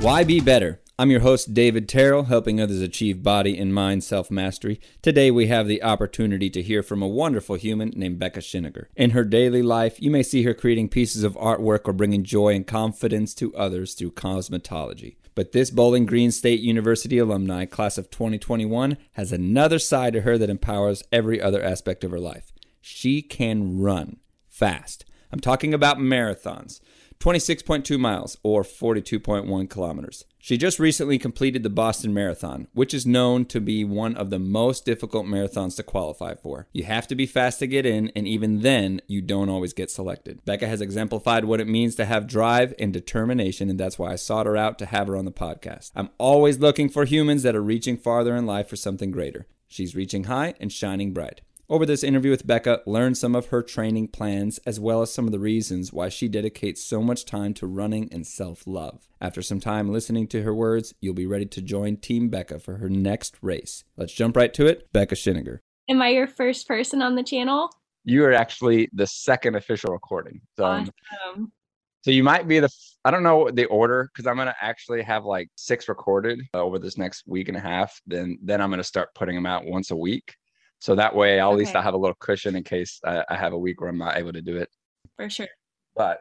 Why be better? I'm your host, David Terrell, helping others achieve body and mind self mastery. Today, we have the opportunity to hear from a wonderful human named Bekah Shininger. In her daily life, you may see her creating pieces of artwork or bringing joy and confidence to others through cosmetology. But this Bowling Green State University alumni, class of 2021, has another side to her that empowers every other aspect of her life. She can run fast. I'm talking about marathons. 26.2 miles or 42.1 kilometers. She just recently completed the Boston Marathon, which is known to be one of the most difficult marathons to qualify for. You have to be fast to get in, and even then, you don't always get selected. Bekah has exemplified what it means to have drive and determination, and that's why I sought her out to have her on the podcast. I'm always looking for humans that are reaching farther in life for something greater. She's reaching high and shining bright. Over this interview with Bekah, learn some of her training plans as well as some of the reasons why she dedicates so much time to running and self love. After some time listening to her words, you'll be ready to join Team Bekah for her next race. Let's jump right to it. Bekah Shininger. Am I your first person on the channel? You are actually the second official recording. So, um, awesome. so you might be the, I don't know the order because I'm going to actually have like six recorded uh, over this next week and a half. Then, then I'm going to start putting them out once a week. So that way, at least I have a little cushion in case I, I, have a week where I'm not able to do it. For sure. But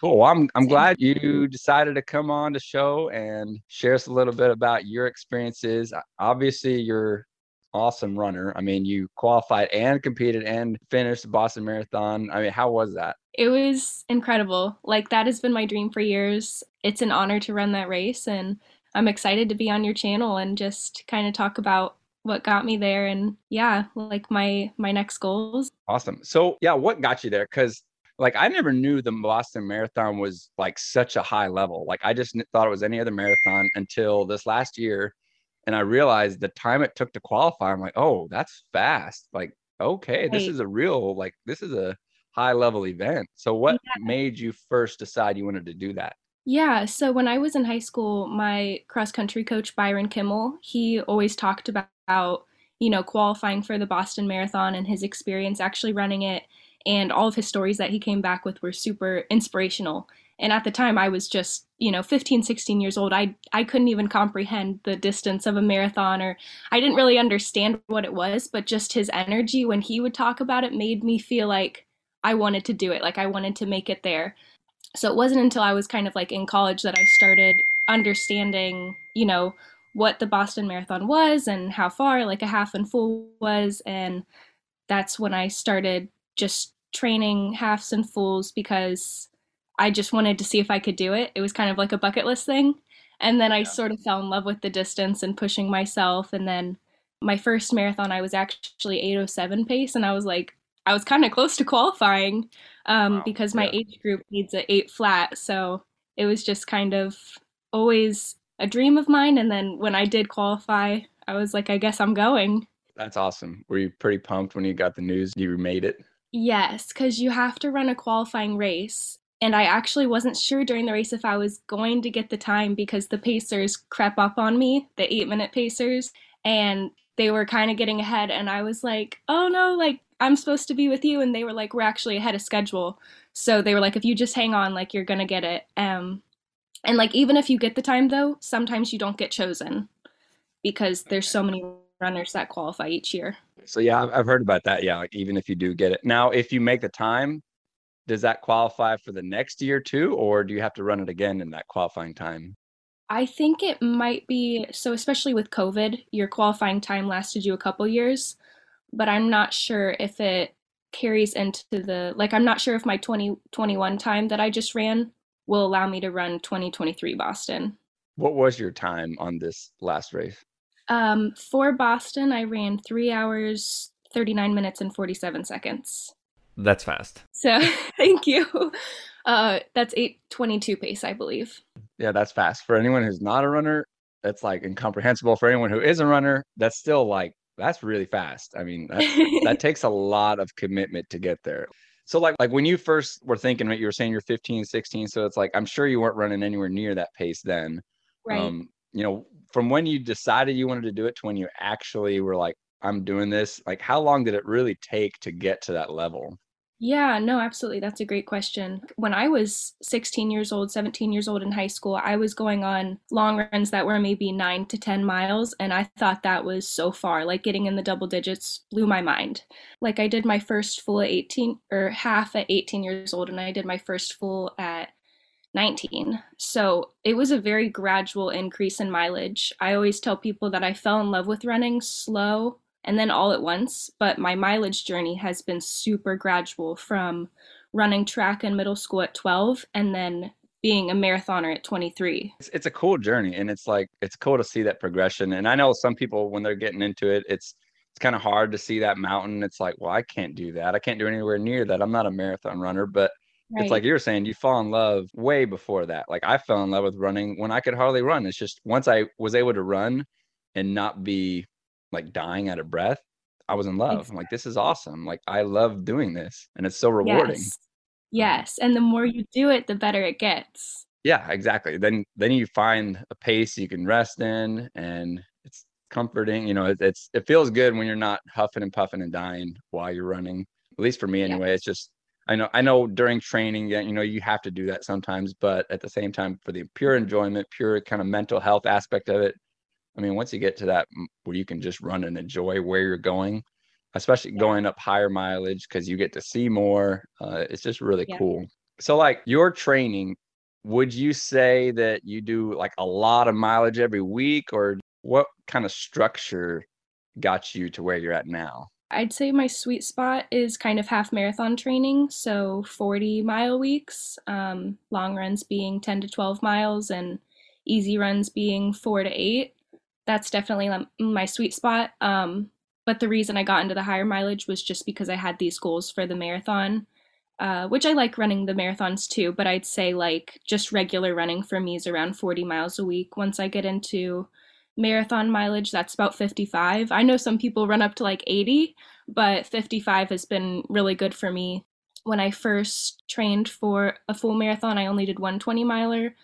cool. Well, I'm I'm glad you decided to come on the show and share us a little bit about your experiences. Obviously, you're awesome runner. I mean, you qualified and competed and finished the Boston Marathon. I mean, how was that? It was incredible. Like that has been my dream for years. It's an honor to run that race and I'm excited to be on your channel and just kind of talk about what got me there and yeah like my my next goals. Awesome. So yeah what got you there? Because like i never knew the boston marathon was like such a high level. Like i just thought it was any other marathon until this last year and i realized the time it took to qualify i'm like oh that's fast. Like okay this is a real like this is a high level event. So what yeah. made you first decide you wanted to do that yeah, so when I was in high school, my cross country coach Byron Kimmel, he always talked about you know, qualifying for the Boston Marathon and his experience actually running it. And all of his stories that he came back with were super inspirational. And at the time, I was just, you know, 15, 16 years old. I, I couldn't even comprehend the distance of a marathon, or I didn't really understand what it was, but just his energy when he would talk about it made me feel like I wanted to do it, like I wanted to make it there. So it wasn't until I was kind of like in college that I started understanding, you know, what the Boston Marathon was and how far, like a half and full was. And that's when I started just training halves and fulls because I just wanted to see if I could do it. It was kind of like a bucket list thing. And then I yeah. sort of fell in love with the distance and pushing myself. And then my first marathon, I was actually 807 pace. And I was like, I was kind of close to qualifying um, wow. because my yeah. age group needs an eight flat. So it was just kind of always a dream of mine. And then when I did qualify, I was like, I guess I'm going. That's awesome. Were you pretty pumped when you got the news you made it? Yes, because you have to run a qualifying race. And I actually wasn't sure during the race if I was going to get the time because the pacers crept up on me, the eight minute pacers, and they were kind of getting ahead. And I was like, oh no, like I'm supposed to be with you. And they were like, we're actually ahead of schedule. So they were like, if you just hang on, like you're going to get it. Um, and like even if you get the time though, sometimes you don't get chosen because there's so many runners that qualify each year. So yeah, I've heard about that. Yeah, like even if you do get it. Now, if you make the time, does that qualify for the next year too or do you have to run it again in that qualifying time? I think it might be so especially with COVID, your qualifying time lasted you a couple years, but I'm not sure if it carries into the like I'm not sure if my 2021 time that I just ran will allow me to run 2023 Boston. What was your time on this last race? Um, for Boston, I ran three hours, 39 minutes, and 47 seconds. That's fast. So thank you. Uh, that's 822 pace, I believe. Yeah, that's fast. For anyone who's not a runner, that's like incomprehensible. For anyone who is a runner, that's still like, that's really fast. I mean, that, that takes a lot of commitment to get there. So like like when you first were thinking that you were saying you're 15, 16, so it's like I'm sure you weren't running anywhere near that pace then. Right. Um, you know, from when you decided you wanted to do it to when you actually were like, I'm doing this, like how long did it really take to get to that level? Yeah, no, absolutely. That's a great question. When I was 16 years old, 17 years old in high school, I was going on long runs that were maybe nine to 10 miles, and I thought that was so far. Like getting in the double digits blew my mind. Like I did my first full at 18 or half at 18 years old, and I did my first full at 19. So it was a very gradual increase in mileage. I always tell people that I fell in love with running slow and then all at once. But my mileage journey has been super gradual from running track in middle school at 12 and then being a marathoner at 23. It's, it's a cool journey and it's like it's cool to see that progression. And I know some people when they're getting into it, it's it's kind of hard to see that mountain. It's like, well, I can't do that. I can't do anywhere near that. I'm not a marathon runner, but right. it's like you were saying, you fall in love way before that. Like I fell in love with running when I could hardly run. It's just once I was able to run and not be like dying out of breath, I was in love. Exactly. I'm like, this is awesome. Like, I love doing this and it's so rewarding. Yes. yes. And the more you do it, the better it gets. Yeah, exactly. Then, then you find a pace you can rest in and it's comforting. You know, it, it's, it feels good when you're not huffing and puffing and dying while you're running. At least for me, anyway, it's just, I know, I know during training, you know, you have to do that sometimes, but at the same time, for the pure enjoyment, pure kind of mental health aspect of it, I mean, once you get to that where you can just run and enjoy where you're going, especially going up higher mileage because you get to see more. Uh, it's just really yeah. cool. So, like your training, would you say that you do like a lot of mileage every week, or what kind of structure got you to where you're at now? I'd say my sweet spot is kind of half marathon training, so 40 mile weeks, um, long runs being 10 to 12 miles, and easy runs being four to eight that's definitely my sweet spot. Um, but the reason I got into the higher mileage was just because I had these goals for the marathon, uh, which I like running the marathons too. But I'd say like just regular running for me is around 40 miles a week. Once I get into marathon mileage, that's about 55. I know some people run up to like 80, but 55 has been really good for me. When I first trained for a full marathon, I only did 120 miler,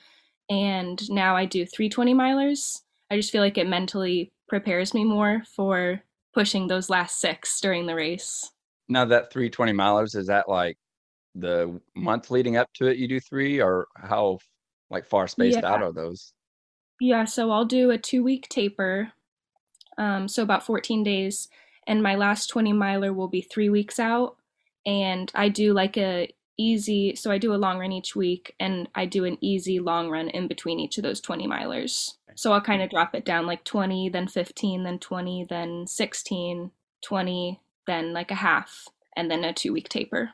and now I do 320 milers. I just feel like it mentally prepares me more for pushing those last six during the race. Now that 320 milers is that like the month leading up to it you do three or how like far spaced yeah. out are those? Yeah, so I'll do a two week taper. Um, so about 14 days. And my last 20 miler will be three weeks out. And I do like a easy so I do a long run each week and I do an easy long run in between each of those 20 milers. So I'll kind of drop it down like 20, then 15, then 20, then 16, 20, then like a half, and then a two week taper.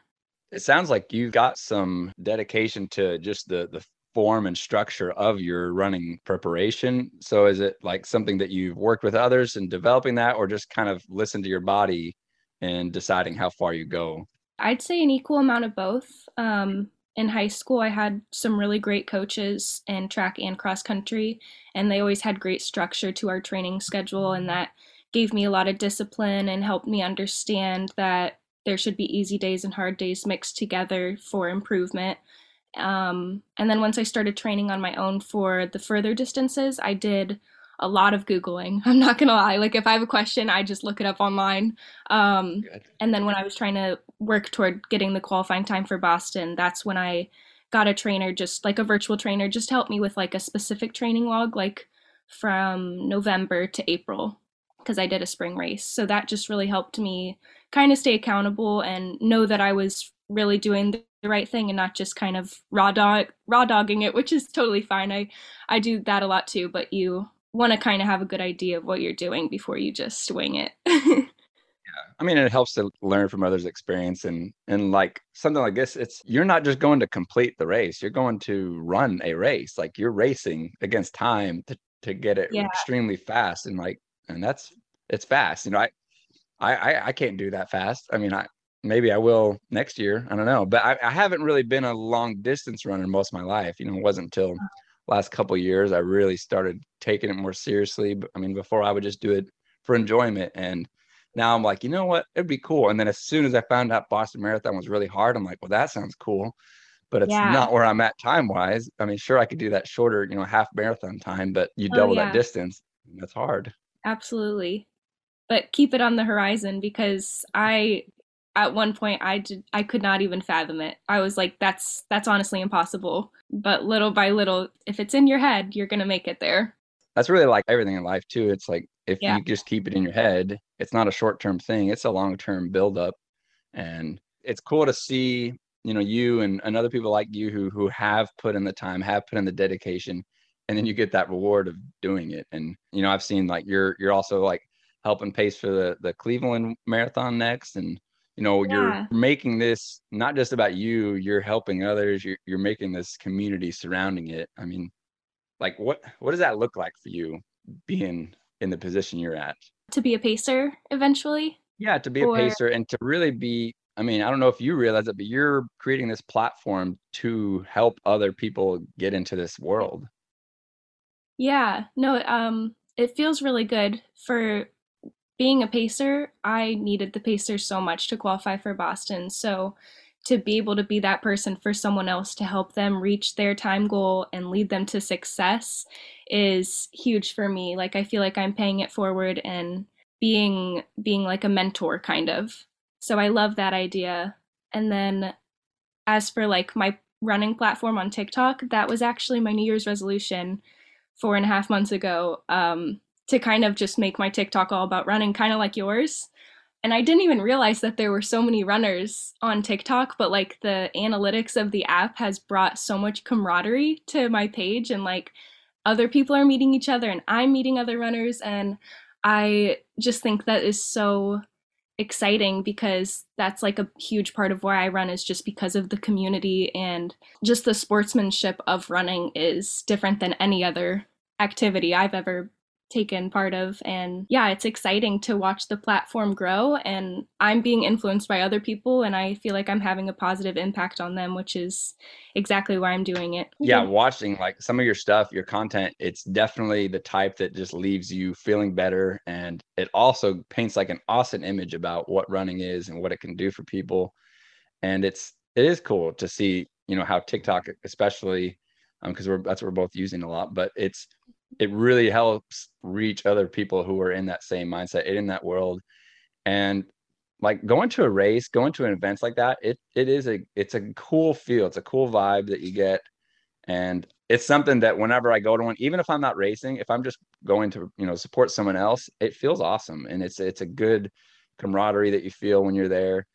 It sounds like you've got some dedication to just the the form and structure of your running preparation. So is it like something that you've worked with others in developing that or just kind of listen to your body and deciding how far you go? I'd say an equal amount of both. Um, in high school, I had some really great coaches in track and cross country, and they always had great structure to our training schedule, and that gave me a lot of discipline and helped me understand that there should be easy days and hard days mixed together for improvement. Um, and then once I started training on my own for the further distances, I did a lot of Googling. I'm not going to lie. Like, if I have a question, I just look it up online. Um, and then when I was trying to work toward getting the qualifying time for Boston, that's when I got a trainer, just like a virtual trainer, just help me with like a specific training log, like from November to April, because I did a spring race. So that just really helped me kind of stay accountable and know that I was really doing the right thing and not just kind of raw dog raw dogging it which is totally fine i i do that a lot too but you want to kind of have a good idea of what you're doing before you just swing it. yeah. I mean, it helps to learn from others' experience and and like something like this, it's you're not just going to complete the race, you're going to run a race. Like you're racing against time to to get it yeah. extremely fast and like and that's it's fast. You know, I I I can't do that fast. I mean, I maybe I will next year. I don't know, but I, I haven't really been a long distance runner most of my life. You know, it wasn't until uh-huh last couple years i really started taking it more seriously. I mean before i would just do it for enjoyment and now i'm like you know what? It'd be cool. And then as soon as i found out boston marathon was really hard i'm like well that sounds cool but it's yeah. not where i'm at time wise i mean sure i could do that shorter you know half marathon time but you oh, double oh, yeah. that distance that's hard. Absolutely. But keep it on the horizon because i at one point I did I could not even fathom it. I was like that's that's honestly impossible. But little by little if it's in your head, you're going to make it there. That's really like everything in life too. It's like if Yeah. you just keep it in your head, it's not a short-term thing, it's a long-term buildup. And it's cool to see, you know, you and, and other people like you who who have put in the time, have put in the dedication, and then you get that reward of doing it. And you know, I've seen like you're you're also like helping pace for the the Cleveland Marathon next, and you know Yeah. you're making this not just about you. You're helping others. You're you're making this community surrounding it. I mean, like what what does that look like for you being in the position you're at? To be a pacer eventually. Yeah, to be a pacer and to really be. I mean, I don't know if you realize it, but you're creating this platform to help other people get into this world. Yeah, no, um, it feels really good for being a pacer. I needed the pacer so much to qualify for Boston. So to be able to be that person for someone else to help them reach their time goal and lead them to success is huge for me. Like I feel like I'm paying it forward and being being like a mentor kind of. So I love that idea. And then as for like my running platform on TikTok, that was actually my New Year's resolution four and a half months ago um, to kind of just make my TikTok all about running, kind of like yours. And I didn't even realize that there were so many runners on TikTok, but like the analytics of the app has brought so much camaraderie to my page, and like other people are meeting each other, and I'm meeting other runners. And I just think that is so exciting because that's like a huge part of why I run is just because of the community and just the sportsmanship of running is different than any other activity I've ever taken part of. And yeah it's exciting to watch the platform grow. And I'm being influenced by other people and I feel like I'm having a positive impact on them which is exactly why I'm doing it. yeah watching like some of your stuff your content it's definitely the type that just leaves you feeling better. And it also paints like an awesome image about what running is and what it can do for people. And it's it is cool to see you know how tiktok especially um, because we're that's what we're both using a lot but it's it really helps reach other people who are in that same mindset in that world. And like going to a race going to an events like that it it is a it's a cool feel. It's a cool vibe that you get. And it's something that whenever i go to one even if i'm not racing if i'm just going to you know support someone else it feels awesome. And it's it's a good camaraderie that you feel when you're there.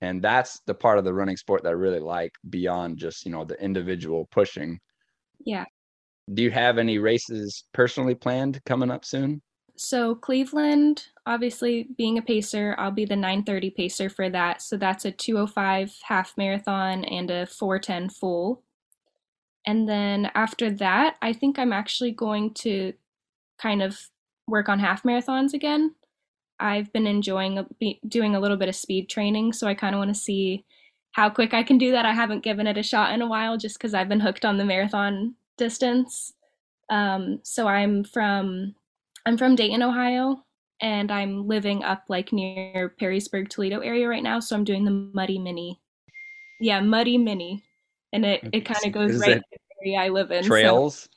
And that's the part of the running sport that i really like beyond just you know the individual pushing. Yeah. Do you have any races personally planned coming up soon So Cleveland, obviously being a pacer, I'll be the 930 pacer for that. So that's a 205 half marathon and a 410 full. And then after that, I think I'm actually going to kind of work on half marathons again. I've been enjoying doing a little bit of speed training, so I kind of want to see how quick I can do that. I haven't given it a shot in a while just because I've been hooked on the marathon distance. Um, so I'm from I'm from Dayton, Ohio, and I'm living up like near Perrysburg, Toledo area right now. So I'm doing the Muddy Mini. Yeah, Muddy Mini, and it it kind of goes Is right in the area I live in. so- trails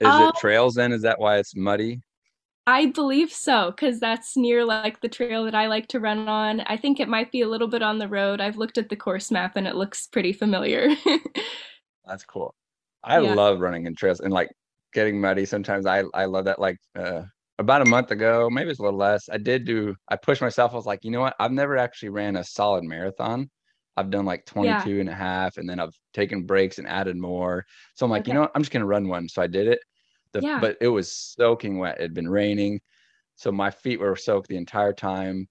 is Um, it trails then is that why it's muddy I believe so, because that's near like the trail that I like to run on. I think it might be a little bit on the road. I've looked at the course map and it looks pretty familiar. That's cool. I Yeah. love running in trails and like getting muddy. Sometimes I I love that. Like uh, about a month ago, maybe it's a little less. I did do. I pushed myself. I was like, you know what? I've never actually ran a solid marathon. I've done like 22 and a half, and then I've taken breaks and added more. So I'm like, you know what? I'm just gonna run one. So I did it. The, Yeah. But it was soaking wet. It had been raining, so my feet were soaked the entire time.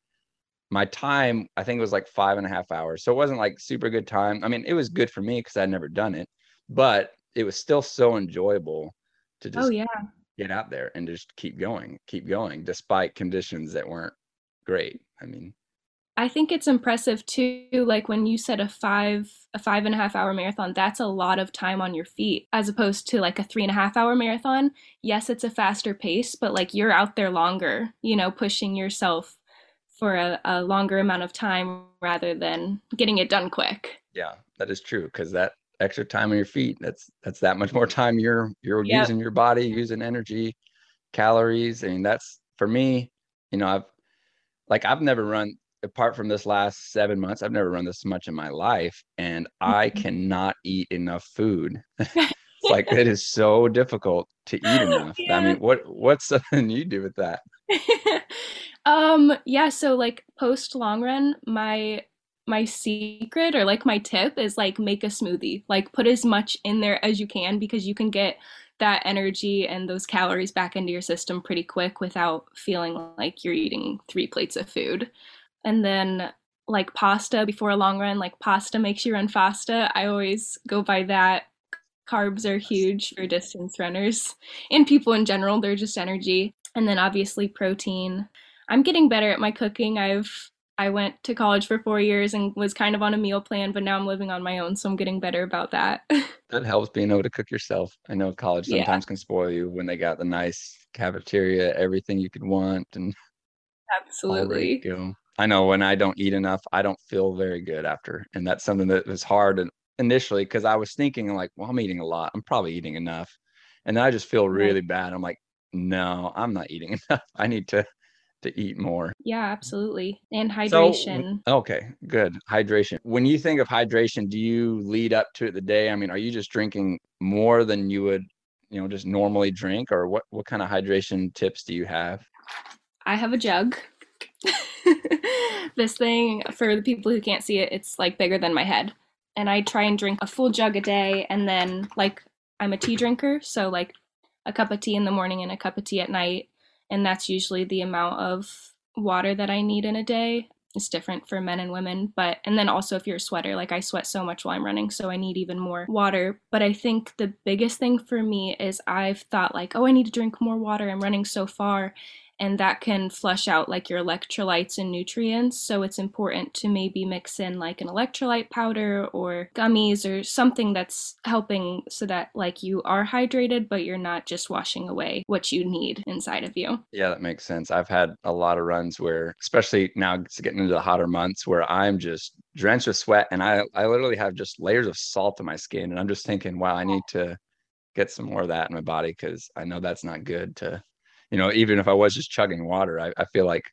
My time, I think it was like five and a half hours. So it wasn't like super good time. I mean, it was good for me because I'd never done it, but it was still so enjoyable to oh, just oh yeah. get out there and just keep going, keep going, despite conditions that weren't great. I mean, I think it's impressive too, like when you said a five a five and a half hour marathon, that's a lot of time on your feet as opposed to like a three and a half hour marathon. Yes, it's a faster pace, but like you're out there longer, you know, pushing yourself for a, a longer amount of time rather than getting it done quick. yeah, that is true because that extra time on your feet, that's that's that much more time you're you're Yep. using your body, using energy, calories. I mean, that's for me, you know, I've like I've never run apart from this last seven months, I've never run this much in my life, and I Mhm. cannot eat enough food. it's like it is so difficult to eat enough. I mean, what what's something you do with that? um yeah so like post long run my my secret or like my tip is like make a smoothie. Like put as much in there as you can because you can get that energy and those calories back into your system pretty quick without feeling like you're eating three plates of food. And then like pasta before a long run like pasta makes you run faster. I always go by that. Carbs are huge for distance runners and people in general they're just energy. And then obviously protein. I'm getting better at my cooking. I've i went to college for four years and was kind of on a meal plan but now i'm living on my own so i'm getting better about that That helps being able to cook yourself. I know college Yeah. sometimes can spoil you when they got the nice cafeteria, everything you could want, and absolutely. I know when I don't eat enough, I don't feel very good after, and that's something that was hard in- initially because I was thinking like, well, I'm eating a lot. I'm probably eating enough, and then I just feel really bad. I'm like, no, I'm not eating enough. I need to to eat more. yeah absolutely and So, hydration okay, good. Hydration. When you think of hydration, do you lead up to it the day? I mean, are you just drinking more than you would, you know, just normally drink, or what? What kind of hydration tips do you have? I have a jug. this thing, for the people who can't see it, it's like bigger than my head. And I try and drink a full jug a day. And then, like, I'm a tea drinker. So, like, a cup of tea in the morning and a cup of tea at night. And that's usually the amount of water that I need in a day. It's different for men and women. But, and then also if you're a sweater, like, I sweat so much while I'm running. So I need even more water. But I think the biggest thing for me is I've thought, like, oh, I need to drink more water. I'm running so far and that can flush out like your electrolytes and nutrients. So it's important to maybe mix in like an electrolyte powder or gummies or something that's helping so that like you are hydrated, but you're not just washing away what you need inside of you. Yeah, that makes sense. I've had a lot of runs where, especially now it's getting into the hotter months, where I'm just drenched with sweat and I, I literally have just layers of salt in my skin. And I'm just thinking, wow, I need to get some more of that in my body because I know that's not good to, you know, even if I was just chugging water, I, I feel like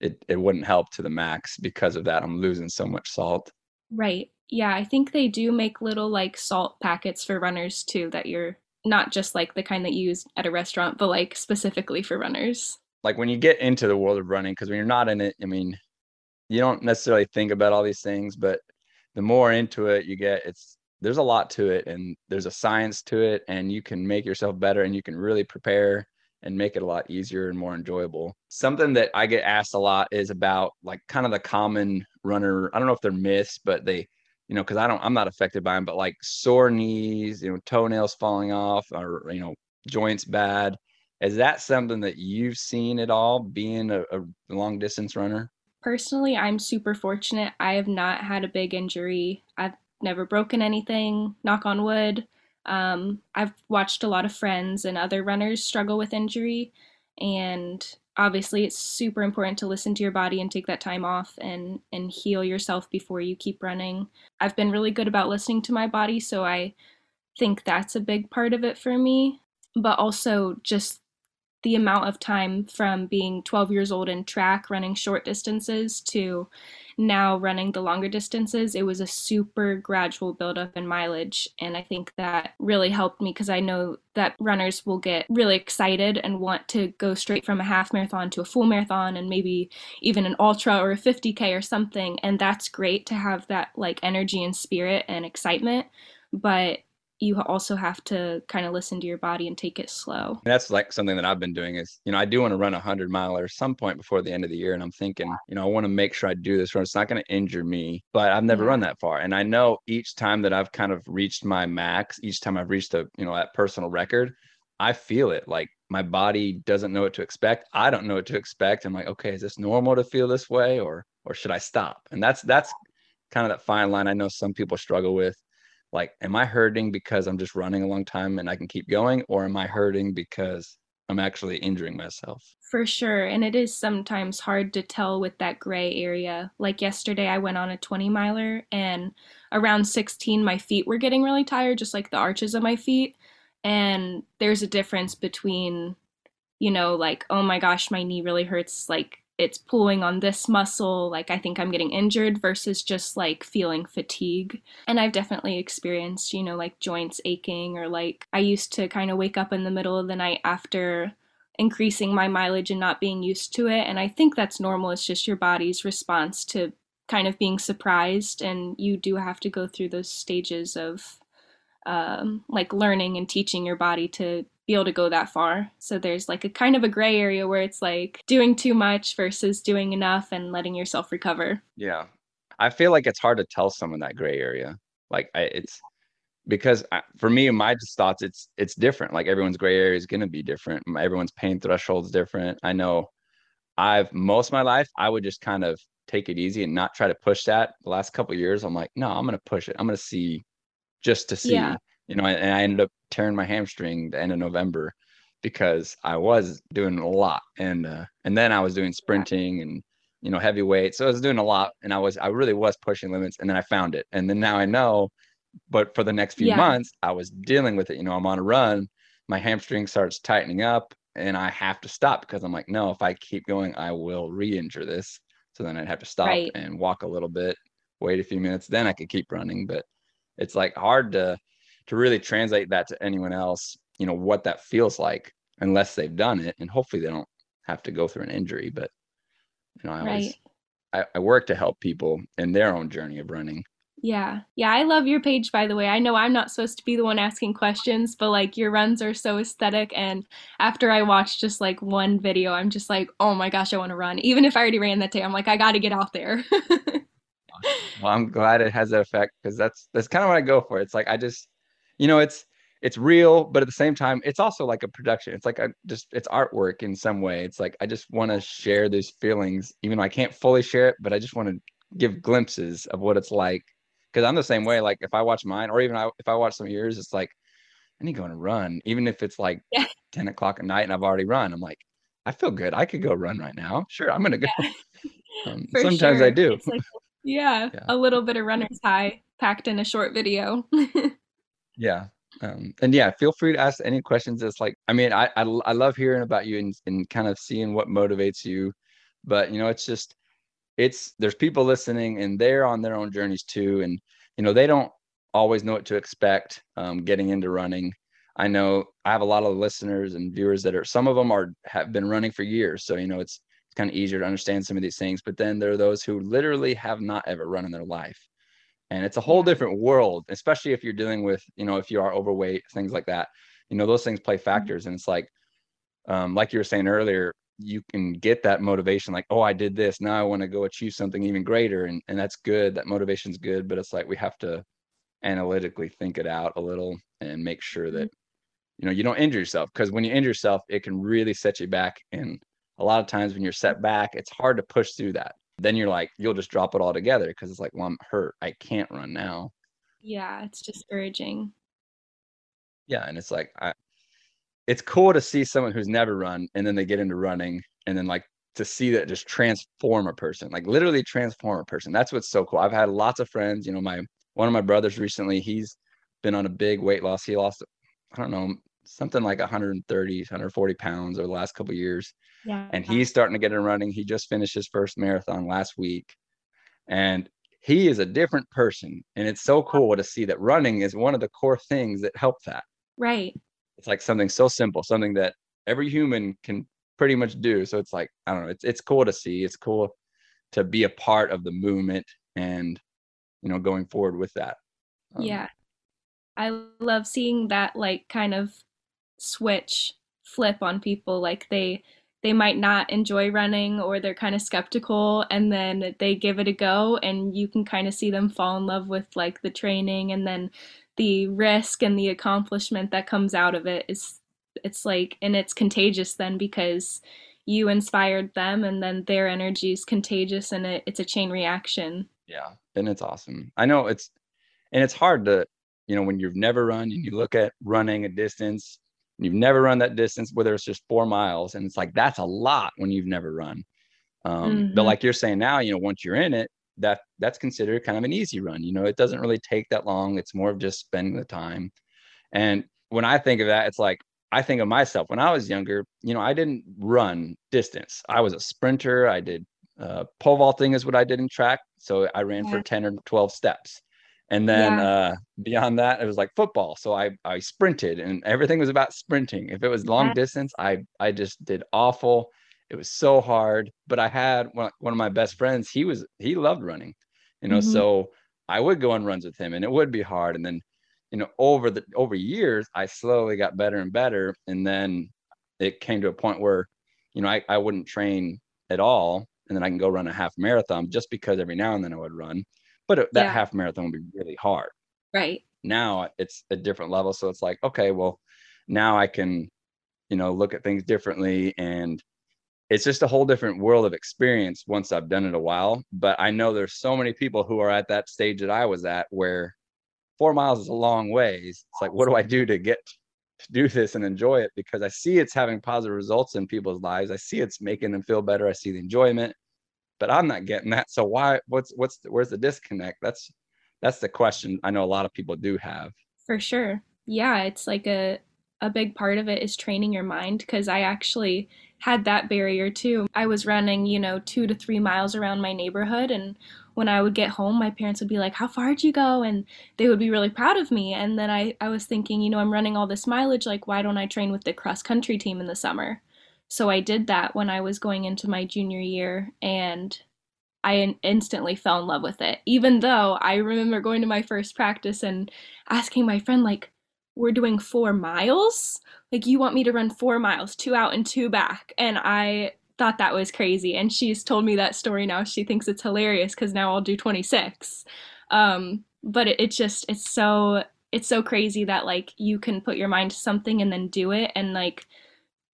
it, it wouldn't help to the max because of that. I'm losing so much salt. Right. Yeah, I think they do make little like salt packets for runners too that you're not just like the kind that you use at a restaurant, but like specifically for runners. like when you get into the world of running because when you're not in it i mean you don't necessarily think about all these things but the more into it you get it's there's a lot to it and there's a science to it and you can make yourself better and you can really prepare and make it a lot easier and more enjoyable something that i get asked a lot is about like kind of the common runner i don't know if they're myths but they you know because i don't i'm not affected by them but like sore knees you know toenails falling off or you know joints bad is that something that you've seen at all being a, a long distance runner? Personally, I'm super fortunate. I have not had a big injury. I've never broken anything, knock on wood. Um, I've watched a lot of friends and other runners struggle with injury, and obviously, it's super important to listen to your body and take that time off and and heal yourself before you keep running. I've been really good about listening to my body, so I think that's a big part of it for me. But also just the amount of time from being 12 years old in track running short distances to now running the longer distances it was a super gradual buildup in mileage and i think that really helped me because i know that runners will get really excited and want to go straight from a half marathon to a full marathon and maybe even an ultra or a 50k or something and that's great to have that like energy and spirit and excitement but you also have to kind of listen to your body and take it slow. That's like something that I've been doing is, you know, I do want to run a hundred miler some point before the end of the year. And I'm thinking, you know, I want to make sure I do this run. It's not going to injure me, but I've never Yeah. run that far. And I know each time that I've kind of reached my max, each time I've reached a, you know, that personal record, I feel it like my body doesn't know what to expect. I don't know what to expect. I'm like, okay, is this normal to feel this way or, or should I stop? And that's, that's kind of that fine line I know some people struggle with like am i hurting because i'm just running a long time and i can keep going or am i hurting because i'm actually injuring myself For sure. And it is sometimes hard to tell with that gray area. Like yesterday, I went on a 20 miler, and around 16, my feet were getting really tired, just like the arches of my feet. And there's a difference between, you know, like, oh my gosh, my knee really hurts. Like, it's pulling on this muscle, like I think I'm getting injured versus just like feeling fatigue. And I've definitely experienced, you know, like joints aching or like I used to kind of wake up in the middle of the night after increasing my mileage and not being used to it. And I think that's normal. It's just your body's response to kind of being surprised. And you do have to go through those stages of um, like learning and teaching your body to be able to go that far. So there's like a kind of a gray area where it's like doing too much versus doing enough and letting yourself recover. Yeah. I feel like it's hard to tell someone that gray area. Like I, it's because I, for me, my just thoughts, it's it's different. Like everyone's gray area is going to be different. Everyone's pain threshold is different. I know I've most of my life, I would just kind of take it easy and not try to push that. The last couple years, I'm like, no, I'm going to push it. I'm going to see just to see. Yeah. You know, and I ended up tearing my hamstring the end of November because I was doing a lot, and uh, and then I was doing sprinting and you know heavy weight, so I was doing a lot, and I was I really was pushing limits, and then I found it, and then now I know. But for the next few yeah. months, I was dealing with it. You know, I'm on a run, my hamstring starts tightening up, and I have to stop because I'm like, no, if I keep going, I will re-injure this. So then I'd have to stop right. and walk a little bit, wait a few minutes, then I could keep running. But it's like hard to to really translate that to anyone else you know what that feels like unless they've done it and hopefully they don't have to go through an injury but you know i right. always I, I work to help people in their own journey of running yeah. Yeah. I love your page, by the way. I know I'm not supposed to be the one asking questions, but like your runs are so aesthetic. And after I watch just like one video, I'm just like, oh my gosh, I want to run. Even if I already ran that day, I'm like, I got to get out there. well, I'm glad it has that effect because that's that's kind of what I go for. It's like I just, you know, it's it's real, but at the same time, it's also like a production. It's like I just it's artwork in some way. It's like I just want to share these feelings, even though I can't fully share it, but I just want to give glimpses of what it's like. Because I'm the same way. Like if I watch mine, or even I, if I watch some of yours, it's like I need to go and run, even if it's like yeah. 10 o'clock at night and I've already run. I'm like, I feel good. I could go run right now. Sure, I'm gonna go. Yeah. Um, sometimes sure. I do. Like, yeah, yeah, a little bit of runner's high packed in a short video. Yeah. Um, and yeah, feel free to ask any questions. It's like, I mean, I, I, I love hearing about you and, and kind of seeing what motivates you. But, you know, it's just, it's, there's people listening and they're on their own journeys too. And, you know, they don't always know what to expect um, getting into running. I know I have a lot of listeners and viewers that are, some of them are, have been running for years. So, you know, it's, it's kind of easier to understand some of these things. But then there are those who literally have not ever run in their life. And it's a whole different world, especially if you're dealing with, you know, if you are overweight, things like that. You know, those things play mm-hmm. factors. And it's like, um, like you were saying earlier, you can get that motivation like, oh, I did this. Now I want to go achieve something even greater. And, and that's good. That motivation's good. But it's like we have to analytically think it out a little and make sure that, mm-hmm. you know, you don't injure yourself. Because when you injure yourself, it can really set you back. And a lot of times when you're set back, it's hard to push through that. Then you're like, you'll just drop it all together because it's like, well, I'm hurt. I can't run now. Yeah, it's discouraging. Yeah, and it's like I it's cool to see someone who's never run and then they get into running and then like to see that just transform a person, like literally transform a person. That's what's so cool. I've had lots of friends, you know, my one of my brothers recently, he's been on a big weight loss. He lost, I don't know, something like 130, 140 pounds over the last couple years. Yeah. And he's starting to get in running. He just finished his first marathon last week. And he is a different person. And it's so cool to see that running is one of the core things that help that. Right. It's like something so simple, something that every human can pretty much do. So it's like, I don't know, it's it's cool to see. It's cool to be a part of the movement and you know going forward with that. Um, yeah. I love seeing that like kind of switch flip on people like they they might not enjoy running or they're kind of skeptical and then they give it a go and you can kind of see them fall in love with like the training and then the risk and the accomplishment that comes out of it is it's like and it's contagious then because you inspired them and then their energy is contagious and it, it's a chain reaction. Yeah and it's awesome. I know it's and it's hard to you know when you've never run and you look at running a distance you've never run that distance whether it's just four miles and it's like that's a lot when you've never run um, mm-hmm. but like you're saying now you know once you're in it that that's considered kind of an easy run you know it doesn't really take that long it's more of just spending the time and when i think of that it's like I think of myself when I was younger, you know, I didn't run distance. I was a sprinter. I did uh, pole vaulting is what I did in track. So I ran yeah. for 10 or 12 steps. And then yeah. uh, beyond that, it was like football. So I, I sprinted and everything was about sprinting. If it was long yeah. distance, I, I just did awful. It was so hard. But I had one, one of my best friends, he was, he loved running, you know, mm-hmm. so I would go on runs with him and it would be hard. And then, you know, over the, over years, I slowly got better and better. And then it came to a point where, you know, I, I wouldn't train at all. And then I can go run a half marathon just because every now and then I would run but that yeah. half marathon would be really hard. Right. Now it's a different level. So it's like, okay, well, now I can, you know, look at things differently. And it's just a whole different world of experience once I've done it a while. But I know there's so many people who are at that stage that I was at where four miles is a long ways. It's like, what do I do to get to do this and enjoy it? Because I see it's having positive results in people's lives. I see it's making them feel better. I see the enjoyment but I'm not getting that. So why? What's what's where's the disconnect? That's that's the question I know a lot of people do have. For sure. Yeah, it's like a a big part of it is training your mind because I actually had that barrier too. I was running, you know, 2 to 3 miles around my neighborhood and when I would get home, my parents would be like, How far did you go? And they would be really proud of me. And then I, I was thinking, you know, I'm running all this mileage. Like, why don't I train with the cross country team in the summer? So I did that when I was going into my junior year and I instantly fell in love with it. Even though I remember going to my first practice and asking my friend, like, we're doing four miles? Like, you want me to run four miles, two out and two back? And I thought that was crazy. And she's told me that story now. She thinks it's hilarious because now I'll do 26. Um, but it, it just, it's so, it's so crazy that like you can put your mind to something and then do it. And like,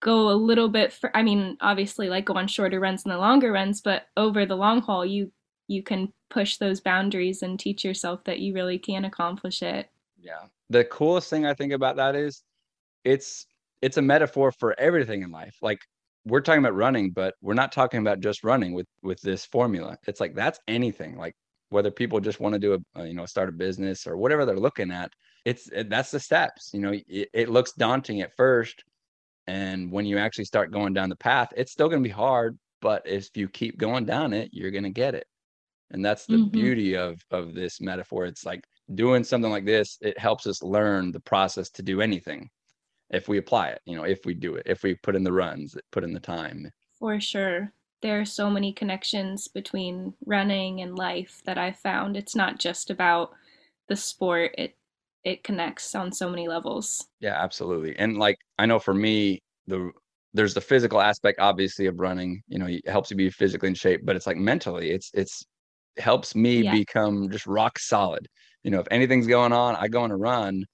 go a little bit for i mean obviously like go on shorter runs and the longer runs but over the long haul you you can push those boundaries and teach yourself that you really can accomplish it. Yeah. The coolest thing i think about that is it's it's a metaphor for everything in life. Like we're talking about running but we're not talking about just running with with this formula. It's like that's anything. Like whether people just want to do a, you know start a business or whatever they're looking at it's that's the steps you know it, it looks daunting at first and when you actually start going down the path, it's still going to be hard, but if you keep going down it, you're going to get it. And that's the mm-hmm. beauty of of this metaphor. It's like doing something like this, it helps us learn the process to do anything if we apply it, you know, if we do it, if we put in the runs, put in the time. For sure. There are so many connections between running and life that I've found. It's not just about the sport. It it connects on so many levels. Yeah, absolutely. And like I know for me, the there's the physical aspect obviously of running, you know, it helps you be physically in shape, but it's like mentally, it's it's helps me yeah. become just rock solid. You know, if anything's going on, I go on a run,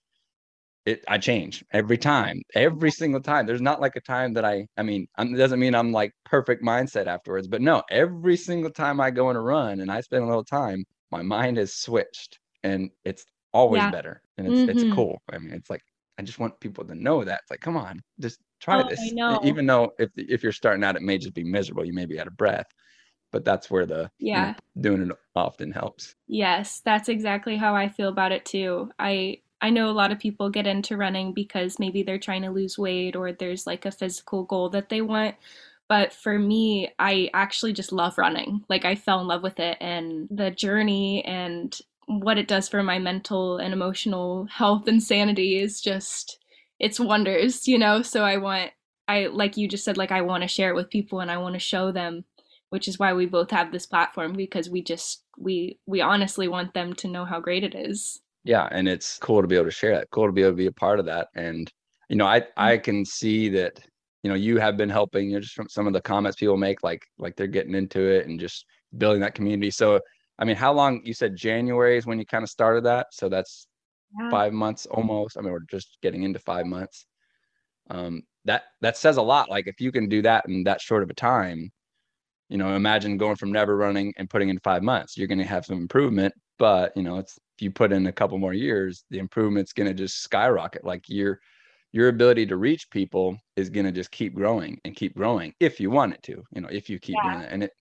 it I change every time, every single time. There's not like a time that I I mean, it doesn't mean I'm like perfect mindset afterwards, but no, every single time I go on a run and I spend a little time, my mind has switched and it's always yeah. better and it's mm-hmm. it's cool. I mean it's like i just want people to know that it's like come on just try oh, this. Even though if if you're starting out it may just be miserable you may be out of breath but that's where the yeah you know, doing it often helps. Yes that's exactly how i feel about it too. I i know a lot of people get into running because maybe they're trying to lose weight or there's like a physical goal that they want but for me i actually just love running. Like i fell in love with it and the journey and what it does for my mental and emotional health and sanity is just it's wonders you know? So i want i like you just said like i want to share it with people and i want to show them which is why we both have this platform because we just we we honestly want them to know how great it is. Yeah and it's cool to be able to share that cool to be able to be a part of that. And you know i i mm. can see that you know you have been helping you know, just from some of the comments people make like like they're getting into it and just building that community. So I mean, how long you said January is when you kind of started that? So that's yeah. five months almost. I mean, we're just getting into five months. Um, that that says a lot. Like if you can do that in that short of a time, you know, imagine going from never running and putting in five months. You're going to have some improvement, but you know, it's if you put in a couple more years, the improvement's going to just skyrocket. Like your your ability to reach people is going to just keep growing and keep growing if you want it to. You know, if you keep yeah. doing it, and it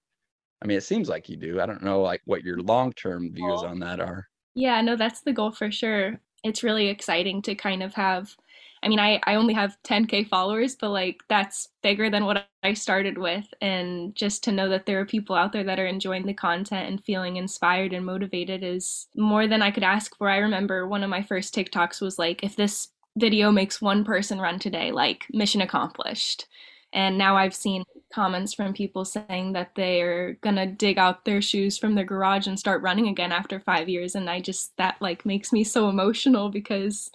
I mean, it seems like you do. I don't know like what your long-term views on that are. Yeah, no, that's the goal for sure. It's really exciting to kind of have I mean, I, I only have 10K followers, but like that's bigger than what I started with. And just to know that there are people out there that are enjoying the content and feeling inspired and motivated is more than I could ask for. I remember one of my first TikToks was like, if this video makes one person run today, like mission accomplished. And now I've seen comments from people saying that they're gonna dig out their shoes from their garage and start running again after five years. And I just, that like makes me so emotional because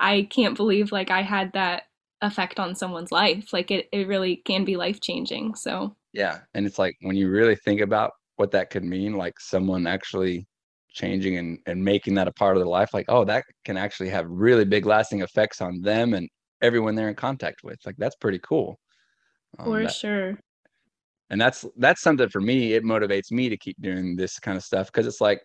I can't believe like I had that effect on someone's life. Like it, it really can be life changing. So, yeah. And it's like when you really think about what that could mean, like someone actually changing and, and making that a part of their life, like, oh, that can actually have really big lasting effects on them and everyone they're in contact with. Like, that's pretty cool. For that, sure. And that's that's something for me. It motivates me to keep doing this kind of stuff because it's like,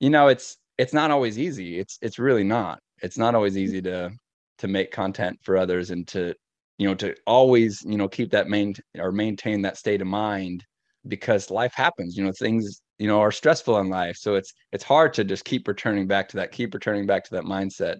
you know, it's it's not always easy. It's it's really not. It's not always mm-hmm. easy to to make content for others and to you know to always you know keep that main or maintain that state of mind because life happens. You know, things you know are stressful in life, so it's it's hard to just keep returning back to that, keep returning back to that mindset,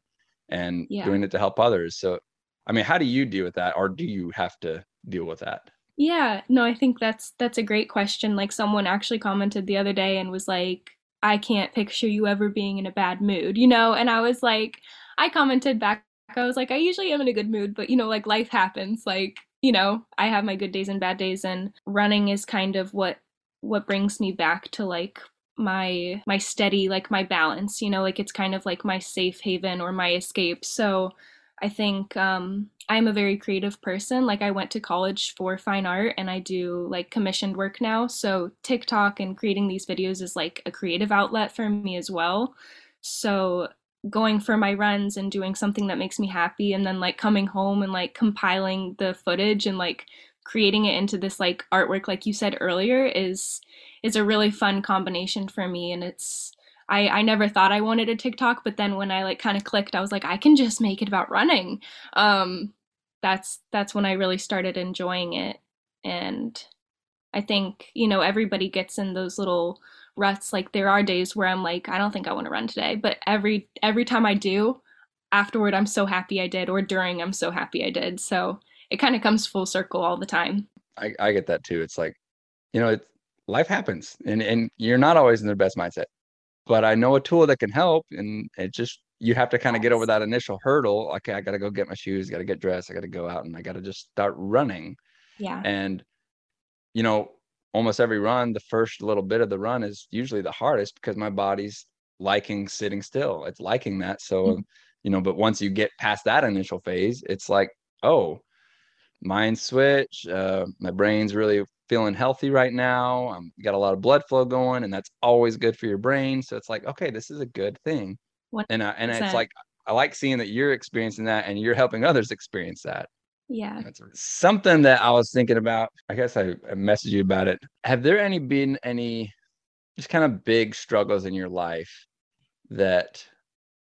and yeah. doing it to help others. So, I mean, how do you deal with that, or do you have to deal with that? Yeah, no, I think that's that's a great question. Like someone actually commented the other day and was like, "I can't picture you ever being in a bad mood," you know? And I was like, I commented back. I was like, "I usually am in a good mood, but you know, like life happens. Like, you know, I have my good days and bad days and running is kind of what what brings me back to like my my steady like my balance you know like it's kind of like my safe haven or my escape so I think um, I'm a very creative person. Like I went to college for fine art and I do like commissioned work now. So TikTok and creating these videos is like a creative outlet for me as well. So going for my runs and doing something that makes me happy and then like coming home and like compiling the footage and like creating it into this like artwork like you said earlier is is a really fun combination for me and it's I, I never thought I wanted a TikTok, but then when I like kind of clicked, I was like, I can just make it about running. Um, that's that's when I really started enjoying it. And I think, you know, everybody gets in those little ruts. Like there are days where I'm like, I don't think I want to run today. But every every time I do, afterward I'm so happy I did, or during I'm so happy I did. So it kind of comes full circle all the time. I, I get that too. It's like, you know, it's life happens and, and you're not always in the best mindset but I know a tool that can help. And it just, you have to kind of get over that initial hurdle. Okay, I got to go get my shoes, got to get dressed, I got to go out and I got to just start running. Yeah. And, you know, almost every run, the first little bit of the run is usually the hardest because my body's liking sitting still. It's liking that. So, mm-hmm. you know, but once you get past that initial phase, it's like, oh, mind switch. Uh, my brain's really feeling healthy right now. I'm got a lot of blood flow going, and that's always good for your brain. So it's like, okay, this is a good thing. What and uh, and it's like I like seeing that you're experiencing that and you're helping others experience that. Yeah. That's something that I was thinking about. I guess I, I messaged you about it. Have there any been any just kind of big struggles in your life that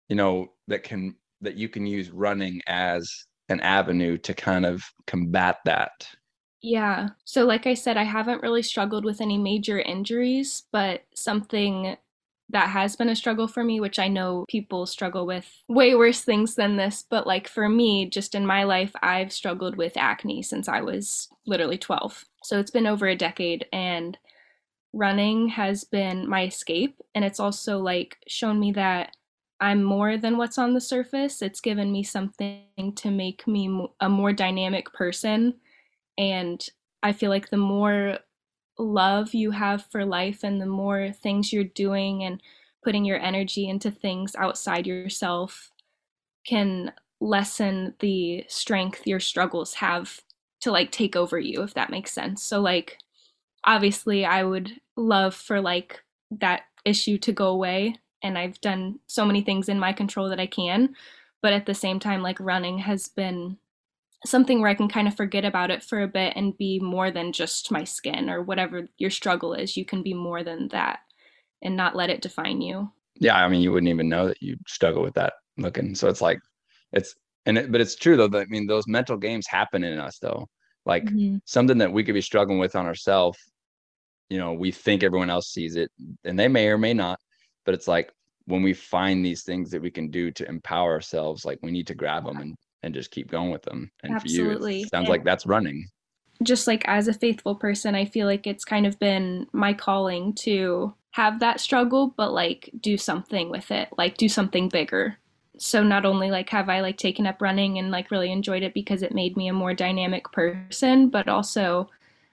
you know that can that you can use running as an avenue to kind of combat that? Yeah. So, like I said, I haven't really struggled with any major injuries, but something that has been a struggle for me, which I know people struggle with way worse things than this. But, like for me, just in my life, I've struggled with acne since I was literally 12. So, it's been over a decade, and running has been my escape. And it's also like shown me that I'm more than what's on the surface. It's given me something to make me a more dynamic person and I feel like the more love you have for life and the more things you're doing and putting your energy into things outside yourself can lessen the strength your struggles have to like take over you if that makes sense. So like obviously i would love for like that issue to go away and i've done so many things in my control that i can but at the same time like running has been something where I can kind of forget about it for a bit and be more than just my skin or whatever your struggle is. You can be more than that and not let it define you. Yeah, I mean, you wouldn't even know that you struggle with that looking. So it's like, it's and it, but it's true though. That, I mean, those mental games happen in us though. Like mm-hmm. something that we could be struggling with on ourselves. You know, we think everyone else sees it, and they may or may not. But it's like when we find these things that we can do to empower ourselves, like we need to grab them and and just keep going with them. And Absolutely. for you, it sounds like that's running. Just like as a faithful person, I feel like it's kind of been my calling to have that struggle, but like do something with it, like do something bigger. So not only like have I like taken up running and like really enjoyed it because it made me a more dynamic person, but also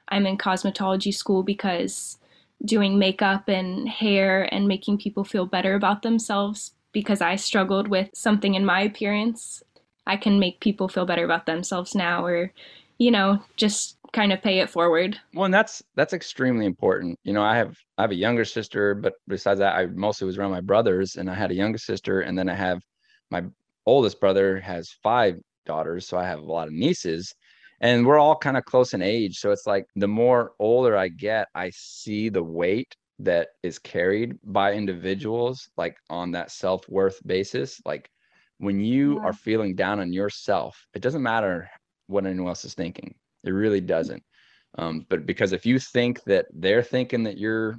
I'm in cosmetology school because doing makeup and hair and making people feel better about themselves because I struggled with something in my appearance I can make people feel better about themselves now or, you know, just kind of pay it forward. Well, and that's that's extremely important. You know, I have I have a younger sister, but besides that, I mostly was around my brothers, and I had a younger sister, and then I have my oldest brother has five daughters, so I have a lot of nieces, and we're all kind of close in age. So it's like the more older I get, I see the weight that is carried by individuals, like on that self worth basis, like when you yeah. are feeling down on yourself, it doesn't matter what anyone else is thinking. It really doesn't. Um, but because if you think that they're thinking that you're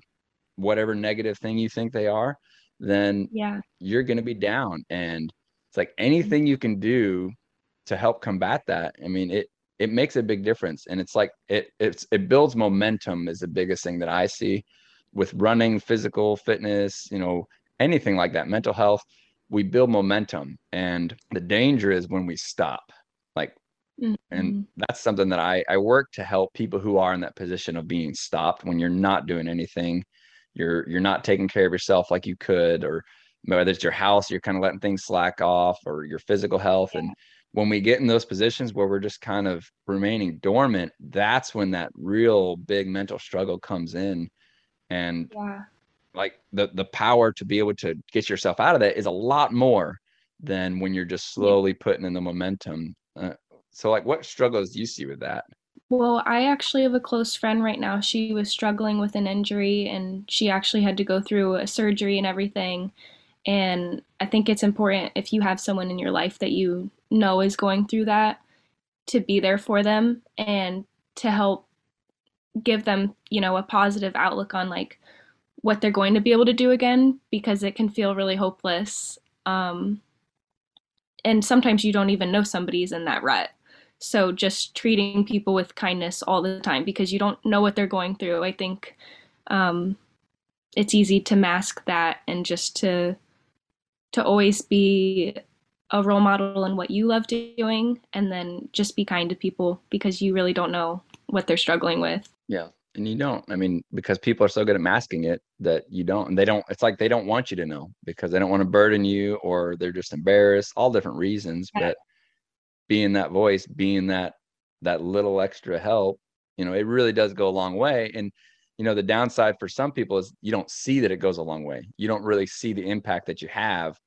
whatever negative thing you think they are, then yeah, you're going to be down. And it's like anything you can do to help combat that. I mean, it it makes a big difference, and it's like it it's it builds momentum is the biggest thing that I see with running, physical fitness, you know, anything like that, mental health we build momentum and the danger is when we stop. Like mm-hmm. and that's something that I, I work to help people who are in that position of being stopped when you're not doing anything. You're you're not taking care of yourself like you could or whether it's your house you're kind of letting things slack off or your physical health. Yeah. and when we get in those positions where we're just kind of remaining dormant that's when that real big mental struggle comes in. And yeah like the the power to be able to get yourself out of that is a lot more than when you're just slowly putting in the momentum. Uh, so like what struggles do you see with that? Well i actually have a close friend right now. She was struggling with an injury and she actually had to go through a surgery and everything. And i think it's important if you have someone in your life that you know is going through that to be there for them and to help give them you know a positive outlook on like what they're going to be able to do again because it can feel really hopeless. Um, and sometimes you don't even know somebody's in that rut. So just treating people with kindness all the time because you don't know what they're going through. I think um, it's easy to mask that and just to to always be a role model in what you love doing and then just be kind to people because you really don't know what they're struggling with. Yeah and you don't i mean because people are so good at masking it that you don't and they don't it's like they don't want you to know because they don't want to burden you or they're just embarrassed all different reasons but being that voice being that that little extra help you know it really does go a long way and you know the downside for some people is you don't see that it goes a long way. You don't really see the impact that you have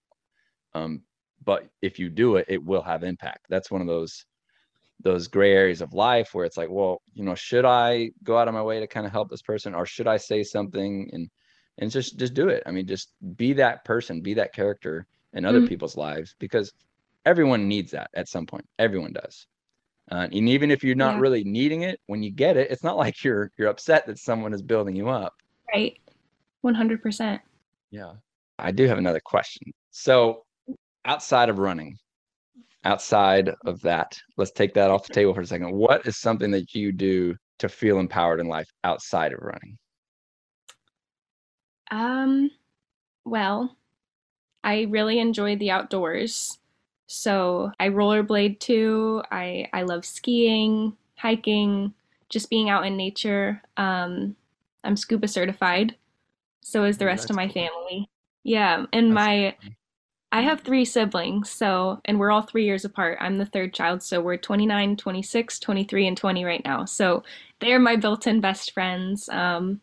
um but if you do it it will have impact. That's one of those those gray areas of life where it's like, well, you know, should I go out of my way to kind of help this person or should I say something and and just just do it. I mean, just be that person, be that character in other mm-hmm. people's lives because everyone needs that at some point. Everyone does. Uh, and even if you're not yeah. really needing it, when you get it, it's not like you're you're upset that someone is building you up. Right. 100%. Yeah. I do have another question. So, outside of running, outside of that let's take that off the table for a second. What is something that you do to feel empowered in life outside of running? Um well i really enjoy the outdoors. So i rollerblade too. I i love skiing hiking just being out in nature. Um i'm scuba certified. So is the rest of my family. Yeah and that's my I have three siblings, so, and we're all three years apart. I'm the third child, so we're 29, 26, 23, and 20 right now. So they're my built in best friends. Um,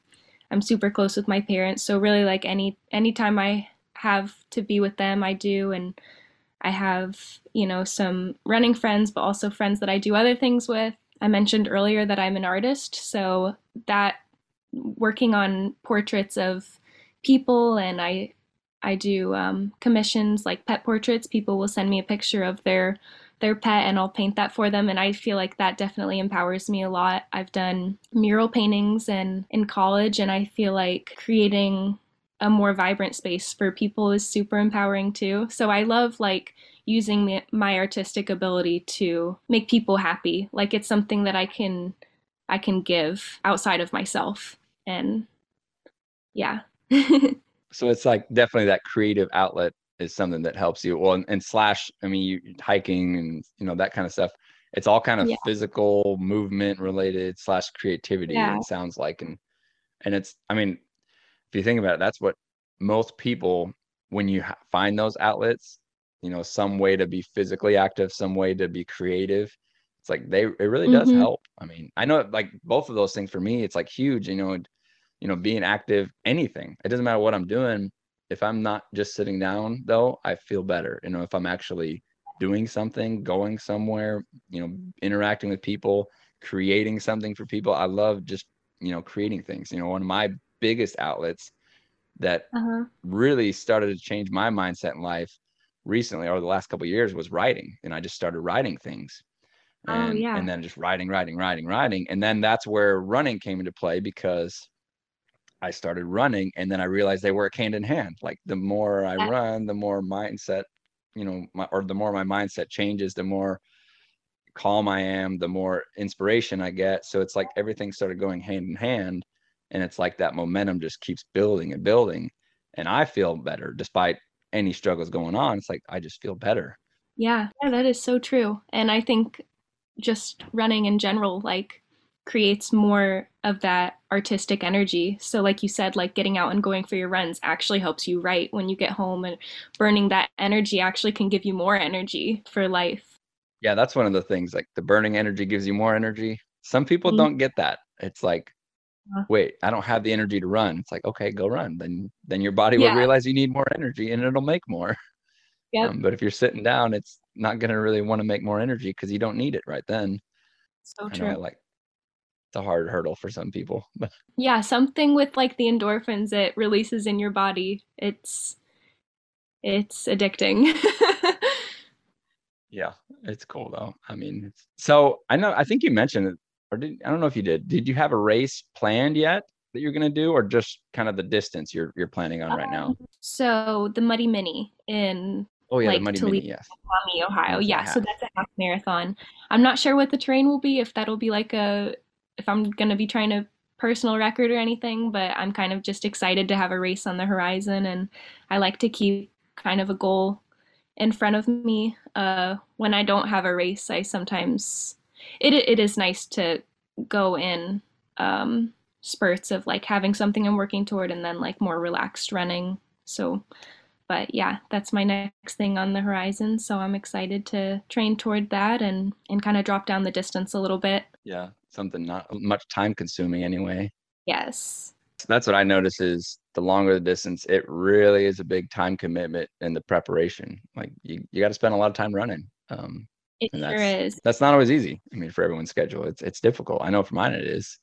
I'm super close with my parents, so really, like, any anytime I have to be with them, I do. And I have, you know, some running friends, but also friends that I do other things with. I mentioned earlier that I'm an artist, so that working on portraits of people and I I do um, commissions like pet portraits. People will send me a picture of their their pet and I'll paint that for them and I feel like that definitely empowers me a lot. I've done mural paintings and in college and I feel like creating a more vibrant space for people is super empowering too. So I love like using my artistic ability to make people happy. Like it's something that I can I can give outside of myself and yeah. so it's like definitely that creative outlet is something that helps you. Well, and, and slash, I mean, you hiking and you know that kind of stuff. It's all kind of yeah. physical movement related slash creativity. Yeah. It sounds like, and and it's, I mean, if you think about it, that's what most people when you find those outlets, you know, some way to be physically active, some way to be creative. It's like they it really does mm-hmm. help. I mean, I know like both of those things for me, it's like huge. You know, you know, being active, anything. It doesn't matter what I'm doing. If I'm not just sitting down, though, I feel better. You know, if I'm actually doing something, going somewhere, you know, interacting with people, creating something for people. I love just, you know, creating things. You know, one of my biggest outlets that uh-huh. really started to change my mindset in life recently over the last couple years was writing. And I just started writing things. Oh, and, oh, yeah. and then just writing, writing, writing, writing. And then that's where running came into play because I started running and then I realized they work hand in hand. Like the more I run, the more mindset, you know, my, or the more my mindset changes, the more calm I am, the more inspiration I get. So it's like everything started going hand in hand. And it's like that momentum just keeps building and building. And I feel better despite any struggles going on. It's like I just feel better. Yeah, yeah, that is so true. And I think just running in general, like creates more of that artistic energy. So like you said, like getting out and going for your runs actually helps you write when you get home and burning that energy actually can give you more energy for life. Yeah, that's one of the things like the burning energy gives you more energy. Some people mm-hmm. don't get that. It's like uh-huh. wait, I don't have the energy to run. It's like, okay, go run. Then then your body yeah. will realize you need more energy and it'll make more. Yeah. Um, but if you're sitting down, it's not going to really want to make more energy because you don't need it right then. So true. Know, like a hard hurdle for some people. yeah, something with like the endorphins it releases in your body. It's it's addicting. yeah, it's cool though. I mean, it's, so I know I think you mentioned it, or did I don't know if you did. Did you have a race planned yet that you're going to do, or just kind of the distance you're you're planning on right now? Um, so the Muddy Mini in Oh yeah, like, the Muddy Toledo, Mini, yes. Ohio. That's yeah, so that's a half marathon. I'm not sure what the terrain will be. If that'll be like a if I'm going to be trying to personal record or anything, but I'm kind of just excited to have a race on the horizon. And I like to keep kind of a goal in front of me. Uh, when I don't have a race, I sometimes, it, it is nice to go in um, spurts of like having something I'm working toward and then like more relaxed running. So, but yeah, that's my next thing on the horizon. So I'm excited to train toward that and, and kind of drop down the distance a little bit. Yeah, something not much time consuming anyway. Yes. That's what I notice is the longer the distance, it really is a big time commitment in the preparation. Like you, you got to spend a lot of time running. Um, it sure is. That's not always easy. I mean, for everyone's schedule, it's it's difficult. I know for mine it is.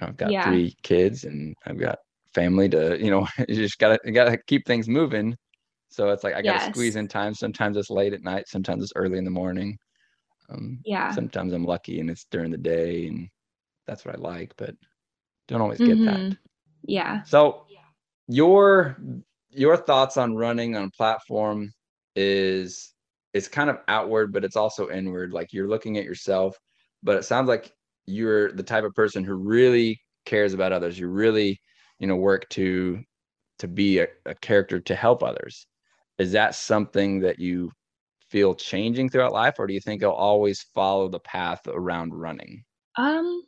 I've got yeah. three kids and I've got family to, you know, you just gotta you gotta keep things moving. So it's like I gotta yes. squeeze in time. Sometimes it's late at night, sometimes it's early in the morning. Um, yeah. Sometimes I'm lucky and it's during the day, and that's what I like, but don't always get mm-hmm. that. Yeah. So your your thoughts on running on a platform is it's kind of outward, but it's also inward. Like you're looking at yourself, but it sounds like you're the type of person who really cares about others. You really, you know, work to to be a, a character to help others. Is that something that you feel changing throughout life or do you think you'll always follow the path around running um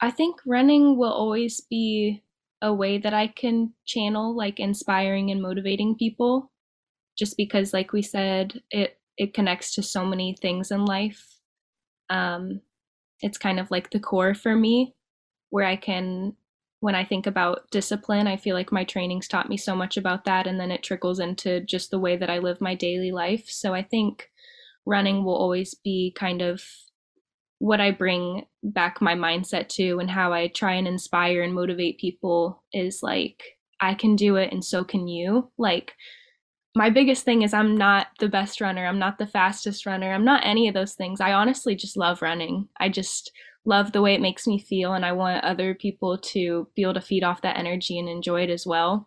i think running will always be a way that i can channel like inspiring and motivating people just because like we said it it connects to so many things in life um it's kind of like the core for me where i can when I think about discipline, I feel like my trainings taught me so much about that. And then it trickles into just the way that I live my daily life. So I think running will always be kind of what I bring back my mindset to and how I try and inspire and motivate people is like, I can do it and so can you. Like, my biggest thing is I'm not the best runner. I'm not the fastest runner. I'm not any of those things. I honestly just love running. I just love the way it makes me feel and I want other people to be able to feed off that energy and enjoy it as well.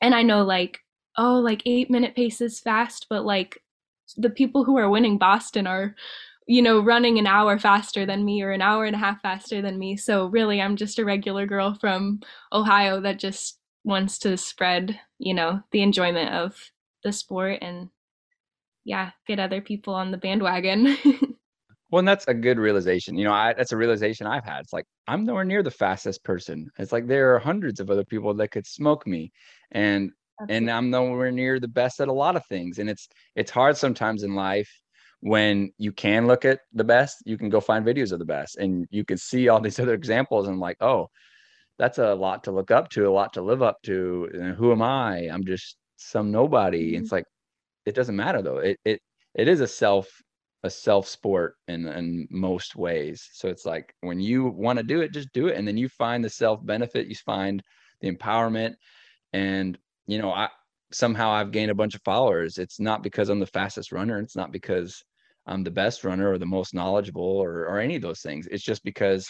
And I know like oh like 8 minute pace is fast but like the people who are winning Boston are you know running an hour faster than me or an hour and a half faster than me. So really I'm just a regular girl from Ohio that just wants to spread, you know, the enjoyment of the sport and yeah, get other people on the bandwagon. Well, and that's a good realization. You know, I, that's a realization I've had. It's like I'm nowhere near the fastest person. It's like there are hundreds of other people that could smoke me, and Absolutely. and I'm nowhere near the best at a lot of things. And it's it's hard sometimes in life when you can look at the best. You can go find videos of the best, and you can see all these other examples, and like, oh, that's a lot to look up to, a lot to live up to. And who am I? I'm just some nobody. Mm-hmm. It's like it doesn't matter though. It it it is a self a self sport in in most ways. So it's like when you want to do it, just do it, and then you find the self benefit, you find the empowerment, and you know, I somehow I've gained a bunch of followers. It's not because I'm the fastest runner. It's not because I'm the best runner or the most knowledgeable or or any of those things. It's just because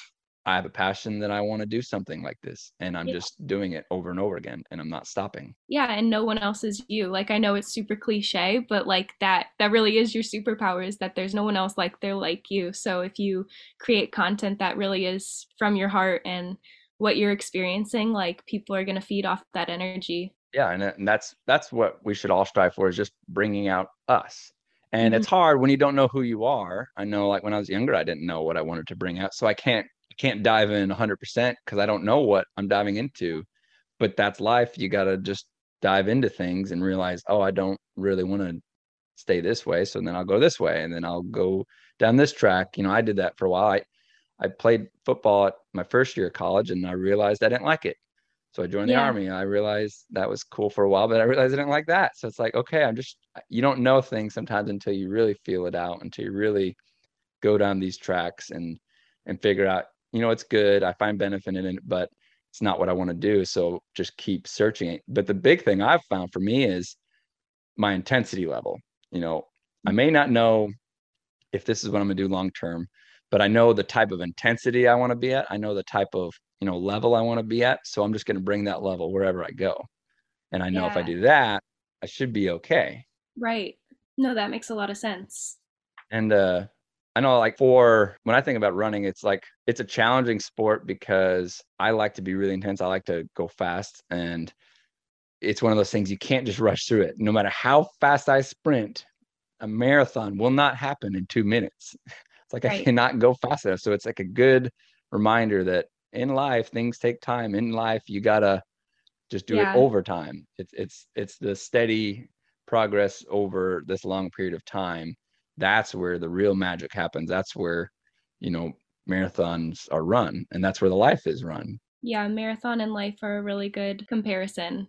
I have a passion that I want to do something like this and I'm yeah. just doing it over and over again and I'm not stopping. Yeah, and no one else is you. Like I know it's super cliche, but like that that really is your superpower is that there's no one else like they're like you. So if you create content that really is from your heart and what you're experiencing, like people are going to feed off that energy. Yeah, and, and that's that's what we should all strive for is just bringing out us. And mm-hmm. it's hard when you don't know who you are. I know like when I was younger I didn't know what I wanted to bring out. So I can't can't dive in 100% because I don't know what I'm diving into. But that's life. You got to just dive into things and realize, oh, I don't really want to stay this way. So then I'll go this way and then I'll go down this track. You know, I did that for a while. I, I played football at my first year of college and I realized I didn't like it. So I joined the army. I realized that was cool for a while, but I realized I didn't like that. So it's like, okay, I'm just, you don't know things sometimes until you really feel it out, until you really go down these tracks and, and figure out you know, it's good. I find benefit in it, but it's not what I want to do. So just keep searching it. But the big thing I've found for me is my intensity level. You know, I may not know if this is what I'm gonna do long term, but I know the type of intensity I want to be at. I know the type of, you know, level I want to be at. So I'm just gonna bring that level wherever I go. And I know yeah. if I do that, I should be okay. Right. No, that makes a lot of sense. And uh I know like for when I think about running, it's like it's a challenging sport because I like to be really intense. I like to go fast and it's one of those things you can't just rush through it. No matter how fast I sprint, a marathon will not happen in two minutes. It's like right. I cannot go fast enough. So it's like a good reminder that in life things take time. In life you gotta just do yeah. it over time. It's it's it's the steady progress over this long period of time that's where the real magic happens. That's where you know marathons are run and that's where the life is run. Yeah marathon and life are a really good comparison.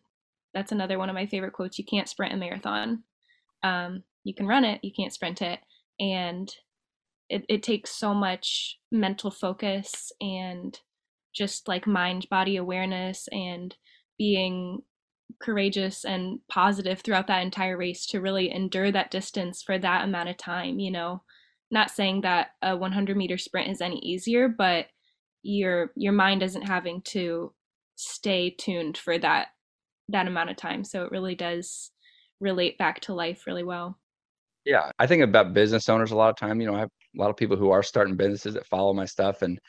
That's another one of my favorite quotes you can't sprint a marathon. Um, you can run it you can't sprint it. And it, it takes so much mental focus and just like mind body awareness and being courageous and positive throughout that entire race to really endure that distance for that amount of time you know? Not saying that a 100 meter sprint is any easier but your your mind isn't having to stay tuned for that that amount of time. So it really does relate back to life really well. Yeah i think about business owners a lot of time you know i have a lot of people who are starting businesses that follow my stuff and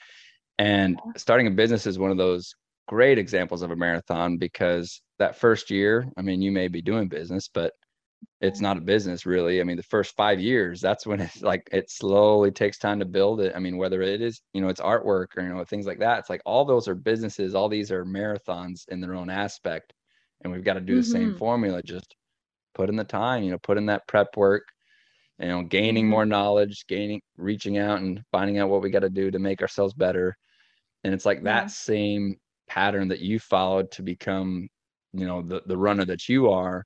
and starting a business is one of those great examples of a marathon because that first year, I mean, you may be doing business, but it's not a business really. I mean, the first five years, that's when it's like it slowly takes time to build it. I mean, whether it is, you know, it's artwork or, you know, things like that. It's like all those are businesses, all these are marathons in their own aspect. And we've got to do the mm-hmm. same formula, just put in the time, you know, put in that prep work, you know, gaining mm-hmm. more knowledge, gaining, reaching out and finding out what we got to do to make ourselves better. And it's like yeah. that same pattern that you followed to become you know the the runner that you are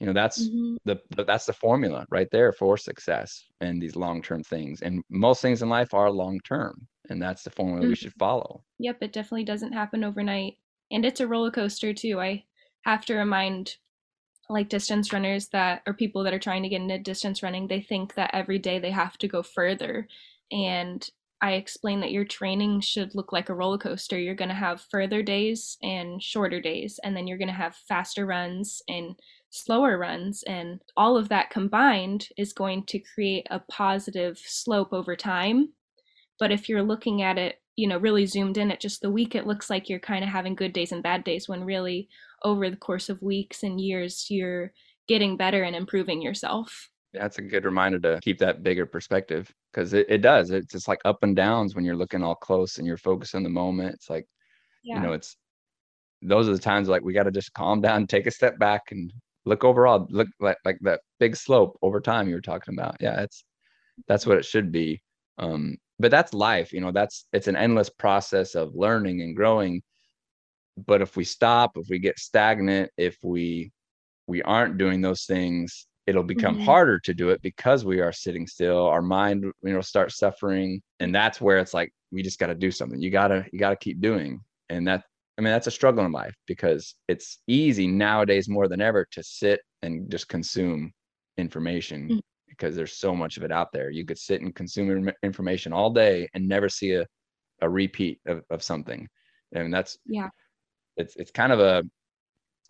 you know that's mm-hmm. the, that's the formula right there for success and these long-term things. And most things in life are long-term and that's the formula mm-hmm. we should follow. Yep it definitely doesn't happen overnight. And it's a roller coaster too. I have to remind like distance runners that or people that are trying to get into distance running they think that every day they have to go further. And I explain that your training should look like a roller coaster. You're going to have further days and shorter days, and then you're going to have faster runs and slower runs. And all of that combined is going to create a positive slope over time. But if you're looking at it, you know, really zoomed in at just the week, it looks like you're kind of having good days and bad days when really over the course of weeks and years, you're getting better and improving yourself. That's a good reminder to keep that bigger perspective because it, it does. It's just like up and downs when you're looking all close and you're focused on the moment. It's like, yeah. you know, it's those are the times like we got to just calm down, take a step back and look overall, look like, like that big slope over time you were talking about. Yeah, it's that's what it should be. Um, but that's life, you know, that's it's an endless process of learning and growing. But if we stop, if we get stagnant, if we we aren't doing those things it'll become mm-hmm. harder to do it because we are sitting still our mind you know starts suffering and that's where it's like we just got to do something. You gotta you gotta keep doing. And that i mean that's a struggle in life because it's easy nowadays more than ever to sit and just consume information mm-hmm. because there's so much of it out there. You could sit and consume information all day and never see a, a repeat of, of something. And that's yeah. it's it's kind of a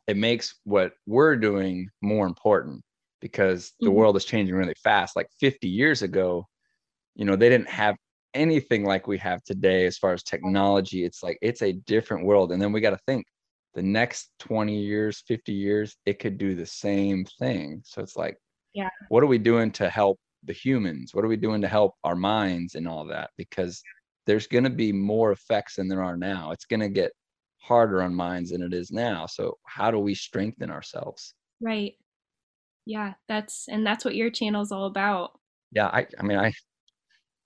it makes what we're doing more important because the mm-hmm. world is changing really fast. Like 50 years ago, you know, they didn't have anything like we have today as far as technology. It's like it's a different world. And then we got to think the next 20 years, 50 years, it could do the same thing. So it's like, yeah, what are we doing to help the humans? What are we doing to help our minds and all that? Because there's going to be more effects than there are now. It's going to get harder on minds than it is now. So how do we strengthen ourselves? Right yeah that's and that's what your channel is all about. Yeah i i mean i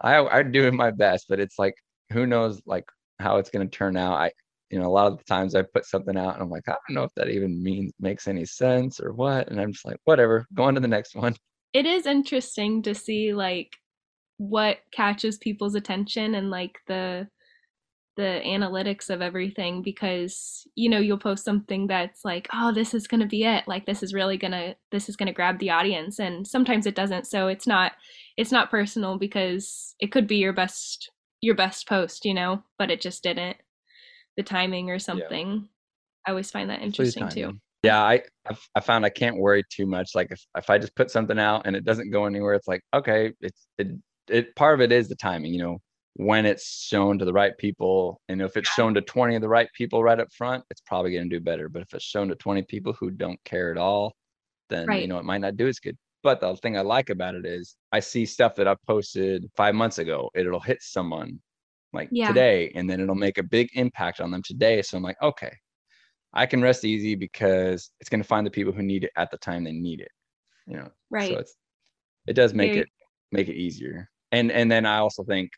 i i'm doing my best but it's like who knows like how it's going to turn out. I you know a lot of the times i put something out and i'm like i don't know if that even means makes any sense or what and i'm just like whatever go on to the next one. It is interesting to see like what catches people's attention and like the the analytics of everything because you know you'll post something that's like oh this is going to be it. Like this is really going to this is going to grab the audience. And sometimes it doesn't. So it's not it's not personal because it could be your best your best post you know but it just didn't. The timing or something. Yeah. i always find that interesting too. yeah I i found i can't worry too much. Like if, if i just put something out and it doesn't go anywhere it's like okay it's it, it part of it is the timing you know when it's shown to the right people and if it's shown to 20 of the right people right up front it's probably going to do better. But if it's shown to 20 people who don't care at all then right. you know it might not do as good. But the thing i like about it is i see stuff that i posted five months ago it'll hit someone like yeah. today and then it'll make a big impact on them today. So i'm like okay i can rest easy because it's going to find the people who need it at the time they need it you know? Right. so it's it does make Very- it make it easier. And and then i also think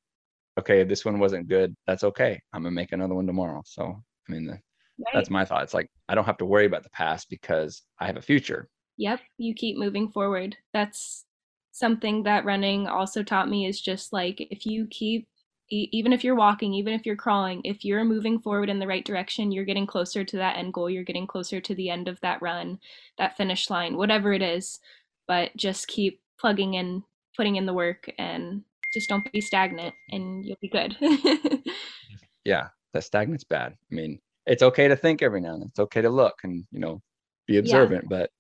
okay, this one wasn't good. That's okay. I'm gonna make another one tomorrow. So I mean, the, right. that's my thought. It's like I don't have to worry about the past because I have a future. Yep, you keep moving forward. That's something that running also taught me is just like if you keep even if you're walking, even if you're crawling, if you're moving forward in the right direction, you're getting closer to that end goal. You're getting closer to the end of that run, that finish line, whatever it is. But just keep plugging in, putting in the work, and just don't be stagnant and you'll be good. yeah, that stagnant's bad. I mean, it's okay to think every now and then. It's okay to look and, you know, be observant, yeah. but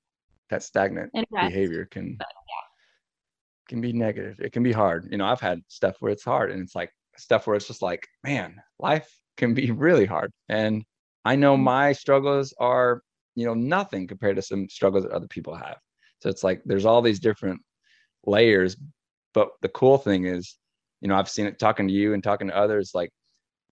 that stagnant behavior can but, yeah. can be negative. It can be hard. You know, I've had stuff where it's hard and it's like stuff where it's just like, man, life can be really hard. And I know mm-hmm. my struggles are, you know, nothing compared to some struggles that other people have. So it's like there's all these different layers, but the cool thing is, you know, I've seen it talking to you and talking to others, like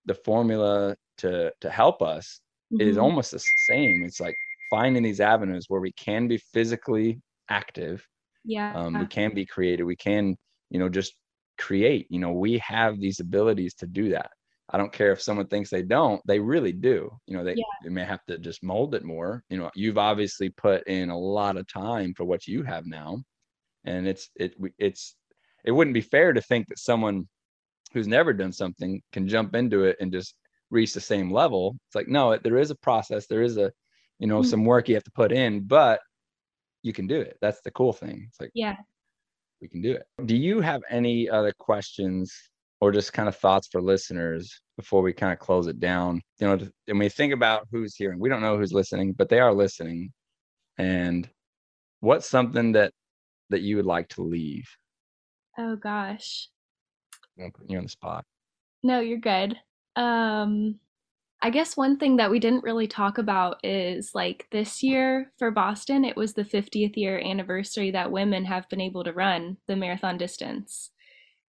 the formula to to help us mm-hmm. is almost the same. It's like finding these avenues where we can be physically active. Yeah. Um, we can be creative. We can, you know, just create. You know, we have these abilities to do that. I don't care if someone thinks they don't, they really do. You know, they, yeah. they may have to just mold it more. You know, you've obviously put in a lot of time for what you have now. And it's it it's it wouldn't be fair to think that someone who's never done something can jump into it and just reach the same level. It's like, no, there is a process. There is a, you know, mm-hmm. some work you have to put in, but you can do it. That's the cool thing. It's like, yeah, we can do it. Do you have any other questions or just kind of thoughts for listeners before we kind of close it down. You know, and we think about who's hearing. We don't know who's listening, but they are listening. And what's something that that you would like to leave? Oh gosh. I'm putting you on the spot. No, you're good. Um I guess one thing that we didn't really talk about is like this year for Boston, it was the 50th year anniversary that women have been able to run the marathon distance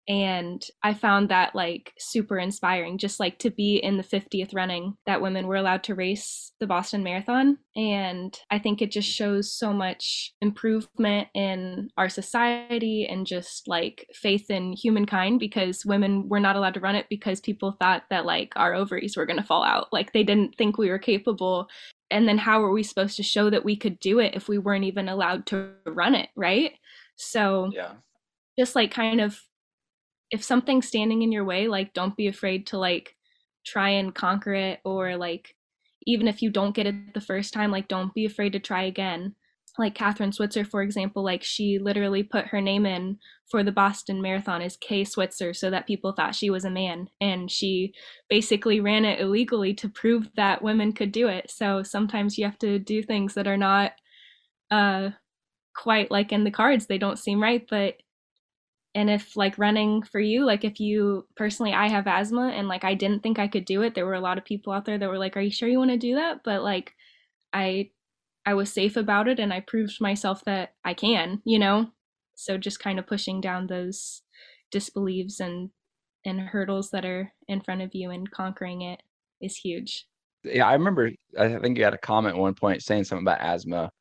and i found that like super inspiring just like to be in the 50th running that women were allowed to race the boston marathon and i think it just shows so much improvement in our society and just like faith in humankind because women were not allowed to run it because people thought that like our ovaries were going to fall out like they didn't think we were capable and then how were we supposed to show that we could do it if we weren't even allowed to run it right? So yeah. just like kind of if something's standing in your way, like don't be afraid to like try and conquer it or like even if you don't get it the first time, like don't be afraid to try again. Like Kathrine Switzer, for example, like she literally put her name in for the Boston Marathon as Kay Switzer so that people thought she was a man. And she basically ran it illegally to prove that women could do it. So sometimes you have to do things that are not uh, quite like in the cards. They don't seem right, but and if like running for you like if you personally i have asthma and like i didn't think i could do it there were a lot of people out there that were like are you sure you want to do that? But like i i was safe about it and i proved myself that i can you know? So just kind of pushing down those disbeliefs and and hurdles that are in front of you and conquering it is huge. Yeah i remember i think you had a comment one point saying something about asthma.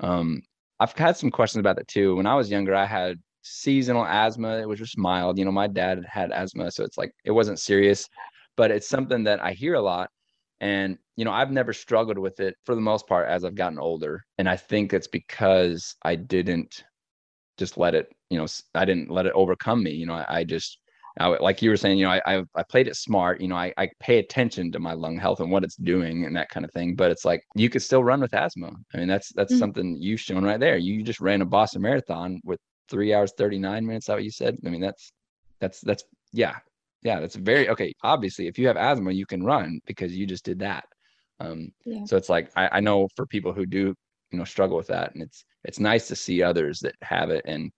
Um i've had some questions about that too. When i was younger i had seasonal asthma. It was just mild. You know, my dad had asthma, so it's like it wasn't serious, but it's something that I hear a lot. And, you know, I've never struggled with it for the most part as I've gotten older. And I think it's because I didn't just let it, you know, I didn't let it overcome me. You know, I, I just, I, like you were saying, you know, I, I, I played it smart. You know, I, I pay attention to my lung health and what it's doing and that kind of thing. But it's like you could still run with asthma. I mean, that's that's mm-hmm. something you've shown right there. You just ran a Boston Marathon with three hours 39 minutes that what you said? I mean that's that's that's yeah yeah that's very okay obviously if you have asthma you can run because you just did that. Um yeah. so it's like I, I know for people who do you know struggle with that and it's it's nice to see others that have it and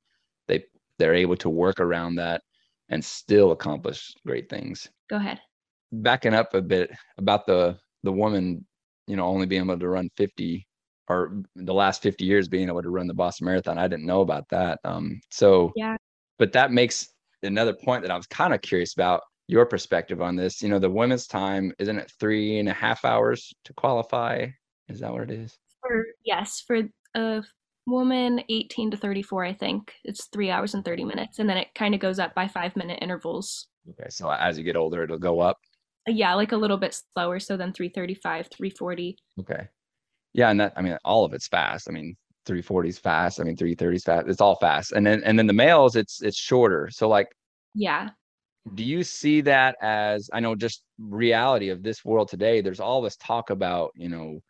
they they're able to work around that and still accomplish great things. Go ahead. Backing up a bit about the the woman you know only being able to run 50 or the last 50 years being able to run the Boston Marathon. I didn't know about that. Um, so, yeah, but that makes another point that I was kind of curious about your perspective on this. You know, the women's time, isn't it three and a half hours to qualify? Is that what it is? For, yes, for a woman 18 to 34, I think it's three hours and 30 minutes. And then it kind of goes up by five minute intervals. Okay. So as you get older, it'll go up. Yeah, like a little bit slower. So then 335, 340. Okay. Yeah, and that I mean all of it's fast. I mean 340 is fast. I mean 330 is fast. It's all fast. And then and then the males it's it's shorter. So like yeah. Do you see that as I know just reality of this world today there's all this talk about, you know,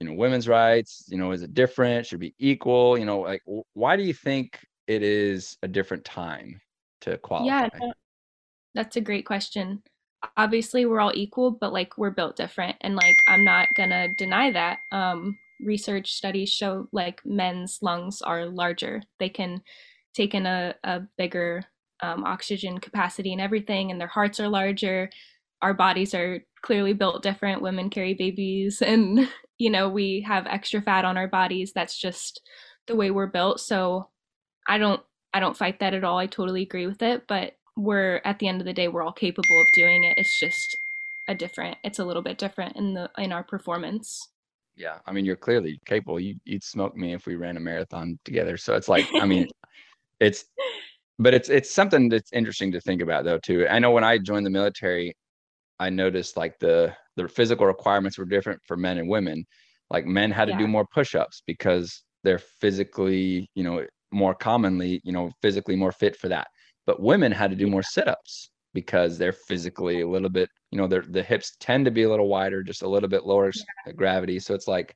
you know women's rights, you know, is it different? Should be equal, you know, like why do you think it is a different time to qualify? Yeah. That's a great question obviously we're all equal but like we're built different and like i'm not gonna deny that. Um research studies show like men's lungs are larger. They can take in a, a bigger um, oxygen capacity and everything and their hearts are larger. Our bodies are clearly built different. Women carry babies and you know we have extra fat on our bodies. That's just the way we're built. So i don't i don't fight that at all. I totally agree with it but we're at the end of the day we're all capable of doing it. It's just a different it's a little bit different in the in our performance. Yeah i mean you're clearly capable. You, you'd smoke me if we ran a marathon together. So it's like i mean it's but it's it's something that's interesting to think about though too. I know when i joined the military i noticed like the the physical requirements were different for men and women. Like men had to yeah. do more push-ups because they're physically you know more commonly you know physically more fit for that but women had to do more sit-ups because they're physically a little bit you know their the hips tend to be a little wider just a little bit lower yeah. Uh, gravity so it's like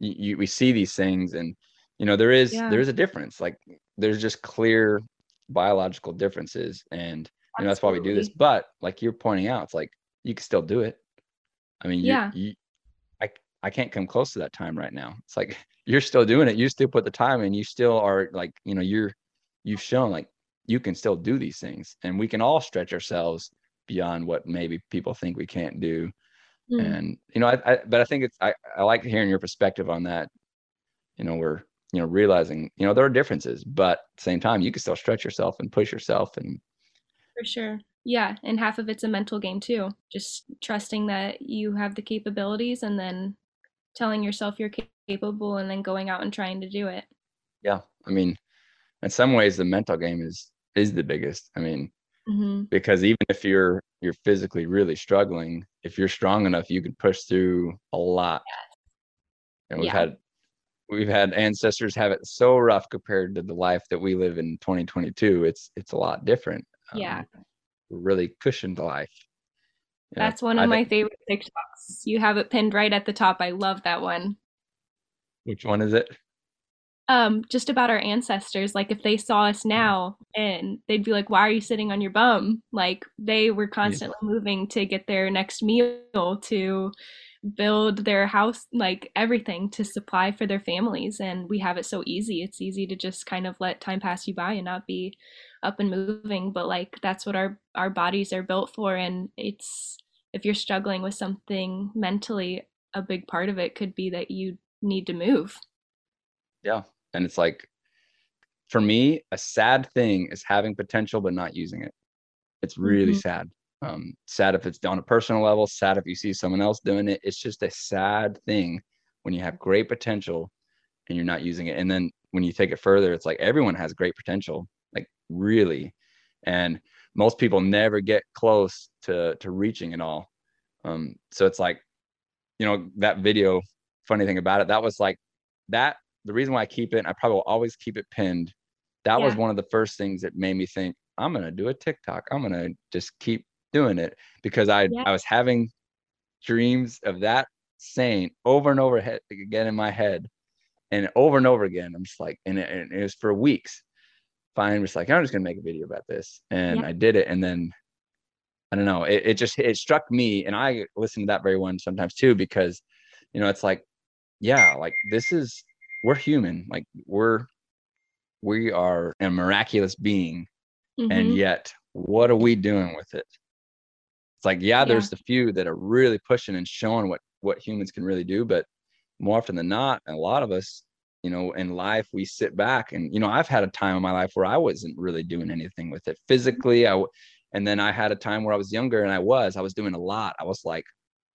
you, you, we see these things and you know there is yeah. there is a difference like there's just clear biological differences and you know, that's why we do this. But like you're pointing out, it's like you can still do it. I mean, you, Yeah. you, I, I can't come close to that time right now. It's like you're still doing it. You still put the time in. You still are like, you know, you're, you've shown like you can still do these things, and we can all stretch ourselves beyond what maybe people think we can't do. Mm. And you know, I, I, but I think it's, I, I like hearing your perspective on that. You know, we're, you know, realizing, you know, there are differences, but at the same time, you can still stretch yourself and push yourself and For sure. Yeah. And half of it's a mental game too. Just trusting that you have the capabilities and then telling yourself you're capable and then going out and trying to do it. yeah i mean in some ways the mental game is is the biggest i mean hmm because even if you're you're physically really struggling if you're strong enough you can push through a lot and we've Yeah. had we've had ancestors have it so rough compared to the life that we live in 2022 it's it's a lot different Yeah. Um, really cushioned life know, That's one I of my think- favorite TikToks. You have it pinned right at the top. I love that one. which one is it Um, just about our ancestors. Like if they saw us now and they'd be like, Why are you sitting on your bum? Like they were constantly moving to get their next meal, to build their house, like everything to supply for their families. And we have it so easy. It's easy to just kind of let time pass you by and not be up and moving. But like that's what our our bodies are built for. And it's if you're struggling with something mentally, a big part of it could be that you need to move. yeah and it's like for me a sad thing is having potential but not using it. It's really Mhm. sad. Um sad if it's on a personal level sad if you see someone else doing it. It's just a sad thing when you have great potential and you're not using it. And then when you take it further it's like everyone has great potential like really. And most people never get close to to reaching it all. Um so it's like you know that video funny thing about it that was like that the reason why I keep it, I probably will always keep it pinned. That was one of the first things that made me think, I'm gonna do a TikTok. I'm gonna just keep doing it because I Yeah. I was having dreams of that saying over and over again in my head, and over and over again. I'm just like, and it, and it was for weeks. Fine, was like I'm just gonna make a video about this, and Yeah. I did it, and then I don't know, it, it just it struck me, and I listen to that very one sometimes too because, you know, it's like, yeah, like this is we're human, like we're we are a miraculous being, and Mhm. yet what are we doing with it? It's like, yeah, Yeah. there's the few that are really pushing and showing what what humans can really do, but more often than not, a lot of us, you know, in life we sit back and you know, I've had a time in my life where I wasn't really doing anything with it physically. i and then I had a time where I was younger and I was, I was doing a lot. I was like,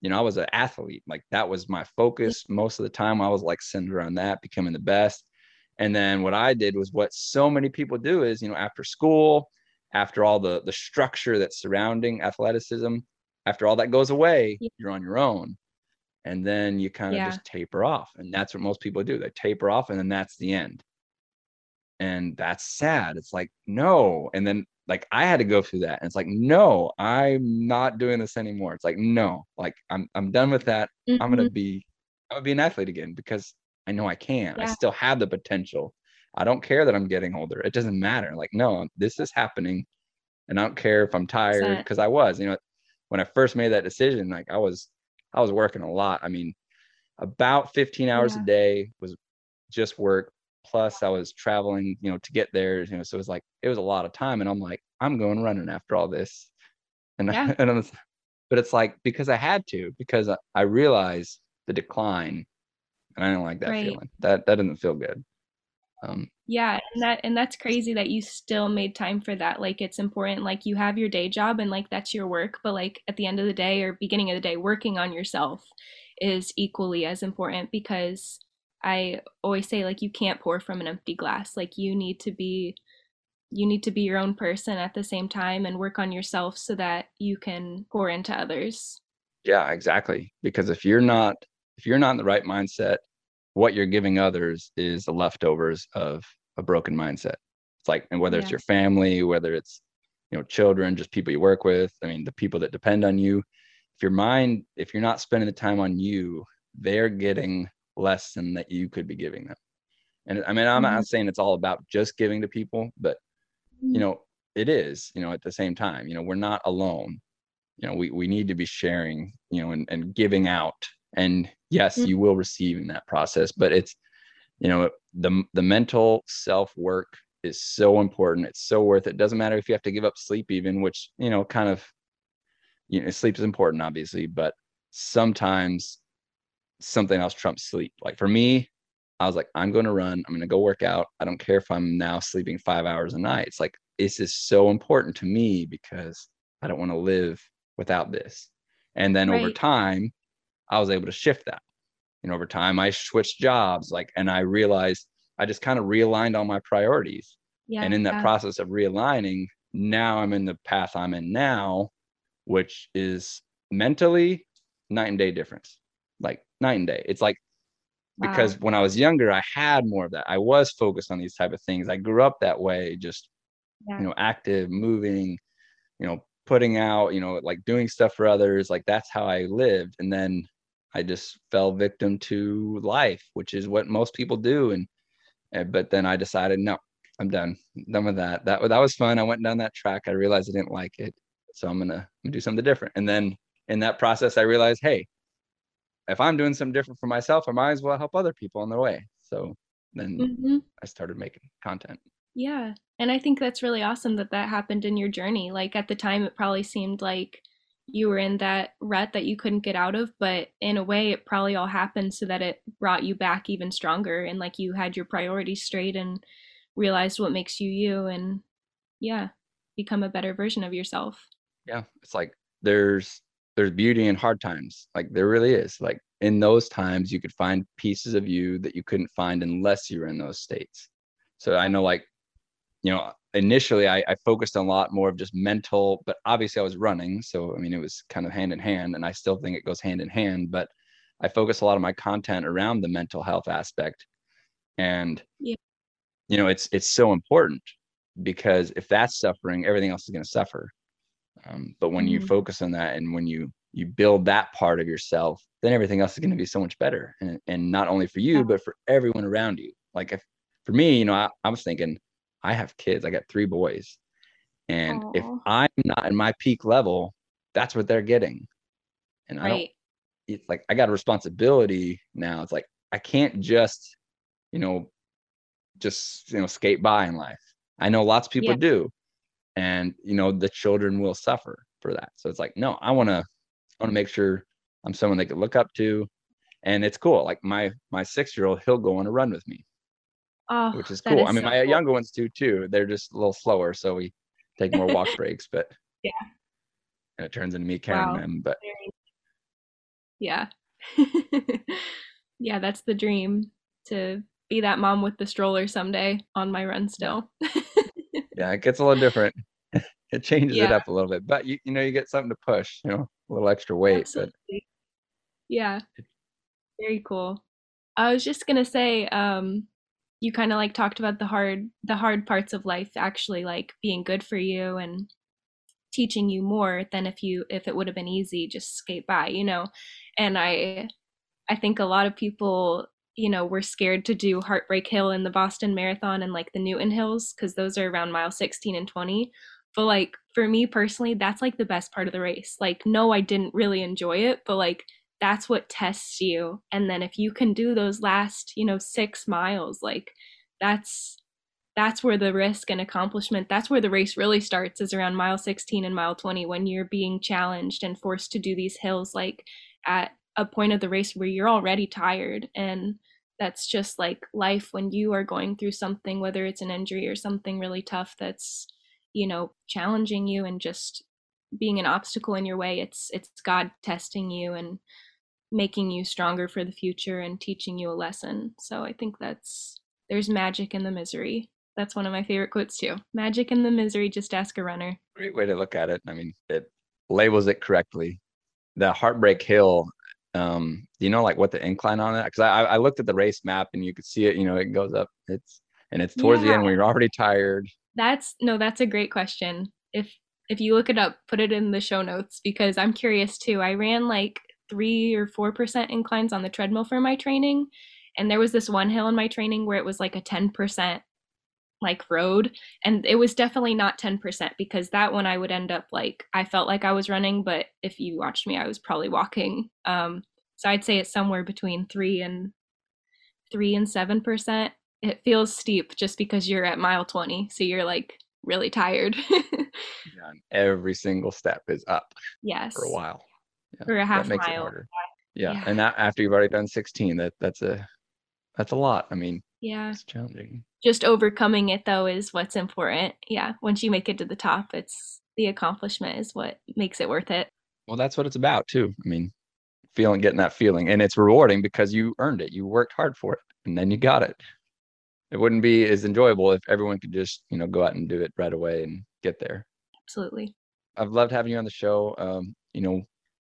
you know, I was an athlete. Like that was my focus most of the time. I was like centered around that, becoming the best. And then what I did was what so many people do is, you know, after school, after all the the structure that's surrounding athleticism, after all that goes away, Yeah. you're on your own. And then you kind of Yeah. just taper off. And that's what most people do. They taper off and then that's the end. And that's sad. It's like, no. And then like I had to go through that. And it's like, no, I'm not doing this anymore. It's like, no, like I'm I'm done with that. I'm gonna Mhm. be I'm gonna be an athlete again because I know I can. I still have the potential. I don't care that I'm getting older. It doesn't matter. Like, no, this is happening. And I don't care if I'm tired because I was, you know, when I first made that decision, like I was I was working a lot. I mean, about 15 hours Yeah. a day was just work. Plus I was traveling, you know, to get there. You know, so it was like it was a lot of time. And I'm like, I'm going running after all this. And, Yeah. and I'm, but it's like because I had to, because I, I realized the decline and I don't like that Right. feeling. That that doesn't feel good. Um, Yeah, and that and that's crazy that you still made time for that. Like it's important like you have your day job and like that's your work, but like at the end of the day or beginning of the day working on yourself is equally as important because I always say like you can't pour from an empty glass. Like you need to be you need to be your own person at the same time and work on yourself so that you can pour into others. yeah, exactly. Because if you're not if you're not in the right mindset, what you're giving others is the leftovers of a broken mindset. It's like, and whether it's your family, whether it's you know children, just people you work with. I mean, the people that depend on you. If your mind, if you're not spending the time on you, they're getting less than that you could be giving them. And I mean, I'm not saying it's all about just giving to people, but you know it is, you know, at the same time, you know, we're not alone. You know, we, we need to be sharing, you know, and, and giving out. And yes, mm-hmm. you will receive in that process, but it's, you know, the the mental self work is so important. It's so worth it. Doesn't matter if you have to give up sleep even, which, you know, kind of you know, sleep is important, obviously, but sometimes something else trumps sleep. Like for me, I was like, I'm going to run. I'm going to go work out. I don't care if I'm now sleeping five hours a night. It's like, this is so important to me because I don't want to live without this. And then right. over time, I was able to shift that. And over time, I switched jobs, like, and I realized I just kind of realigned all my priorities. Yeah, and in that yeah. process of realigning, now I'm in the path I'm in now, which is mentally night and day difference. Night and day. It's like wow. because when I was younger, I had more of that. I was focused on these type of things. I grew up that way, just yeah. you know, active, moving, you know, putting out, you know, like doing stuff for others. Like that's how I lived. And then I just fell victim to life, which is what most people do. And, and but then I decided, no, I'm done. I'm done with that. That that was fun. I went down that track. I realized I didn't like it, so I'm gonna, I'm gonna do something different. And then in that process, I realized, hey, if I'm doing something different for myself, I might as well help other people on their way. So then mm-hmm. I started making content. Yeah. And I think that's really awesome that that happened in your journey. Like at the time, it probably seemed like you were in that rut that you couldn't get out of, but in a way, it probably all happened so that it brought you back even stronger and like you had your priorities straight and realized what makes you you and yeah, become a better version of yourself. Yeah. It's like there's there's beauty in hard times. Like there really is. Like in those times, you could find pieces of you that you couldn't find unless you were in those states. So I know, like, you know, initially I, I focused a lot more of just mental, but obviously I was running. So, I mean, it was kind of hand in hand, and I still think it goes hand in hand. But I focus a lot of my content around the mental health aspect. And, yeah. you know, it's, it's so important because if that's suffering, everything else is going to suffer. Um, but when mm-hmm. you focus on that and when you you build that part of yourself, then everything else is going to be so much better. And, and not only for you, yeah. but for everyone around you. Like if for me, you know, I, I was thinking, I have kids, I got three boys. And Aww. if I'm not in my peak level, that's what they're getting. And I don't it's like I got a responsibility now. It's like I can't just, you know, just you know, skate by in life. I know lots of people yeah. do and you know the children will suffer for that. So it's like no i want to i want to make sure i'm someone they can look up to. And it's cool like my my six year old he'll go on a run with me oh, which is cool. is i mean so my cool. younger ones do too. They're just a little slower so we take more walk breaks but yeah. And it turns into me carrying wow. them but yeah. Yeah that's the dream to be that mom with the stroller someday on my run still. Yeah, it gets a little different. It changes yeah. it up a little bit, but you you know you get something to push, you know, a little extra weight. Absolutely. But yeah, very cool. I was just gonna say, um, you kind of like talked about the hard the hard parts of life actually like being good for you and teaching you more than if you if it would have been easy just skate by you know and i i think a lot of people you know, we're scared to do Heartbreak Hill and the Boston Marathon and like the Newton Hills because those are around mile 16 and 20. But like for me personally, that's like the best part of the race. Like, no, I didn't really enjoy it, but like that's what tests you. And then if you can do those last, you know, six miles, like that's that's where the risk and accomplishment that's where the race really starts is around mile 16 and mile 20 when you're being challenged and forced to do these hills like at a point of the race where you're already tired and that's just like life when you are going through something whether it's an injury or something really tough that's you know challenging you and just being an obstacle in your way it's it's god testing you and making you stronger for the future and teaching you a lesson. So i think that's there's magic in the misery. That's one of my favorite quotes too magic in the misery just ask a runner. Great way to look at it. I mean it labels it correctly. The heartbreak hill um do you know like what the incline on it? Because I, I looked at the race map and you could see it you know it goes up it's and it's towards yeah. the end when you're already tired that's no that's a great question if if you look it up put it in the show notes because i'm curious too i ran like three or four percent inclines on the treadmill for my training and there was this one hill in my training where it was like a 10% like road and it was definitely not 10% because that one I would end up like I felt like I was running but if you watched me I was probably walking um so I'd say it's somewhere between 3 and 3 and 7%. It feels steep just because you're at mile 20 so you're like really tired. yeah, every single step is up. Yes. For a while. Yeah, for a half mile. Yeah. yeah. And that after you've already done 16 that that's a that's a lot. I mean, yeah. It's challenging. Just overcoming it though is what's important. Yeah. Once you make it to the top, it's the accomplishment is what makes it worth it. Well, that's what it's about too. I mean, feeling getting that feeling and it's rewarding because you earned it. You worked hard for it and then you got it. It wouldn't be as enjoyable if everyone could just, you know, go out and do it right away and get there. Absolutely. I've loved having you on the show. Um, you know,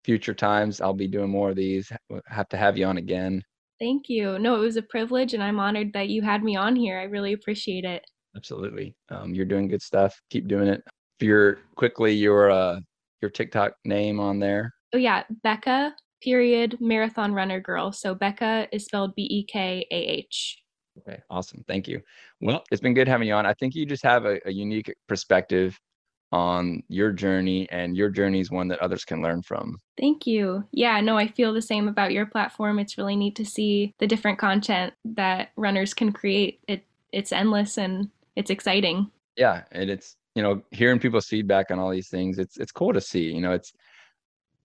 future times I'll be doing more of these. Have to have you on again. Thank you. No, it was a privilege, and I'm honored that you had me on here. I really appreciate it. Absolutely. Um, you're doing good stuff. Keep doing it. If you're quickly your uh, your TikTok name on there. Oh yeah, Bekah period marathon runner girl. So Bekah is spelled B E K A H. Okay, awesome. Thank you. Well, it's been good having you on. I think you just have a, a unique perspective on your journey and your journey is one that others can learn from. Thank you. Yeah, no, I feel the same about your platform. It's really neat to see the different content that runners can create. It it's endless and it's exciting. Yeah, and it's you know hearing people's feedback on all these things. It's it's cool to see. You know, it's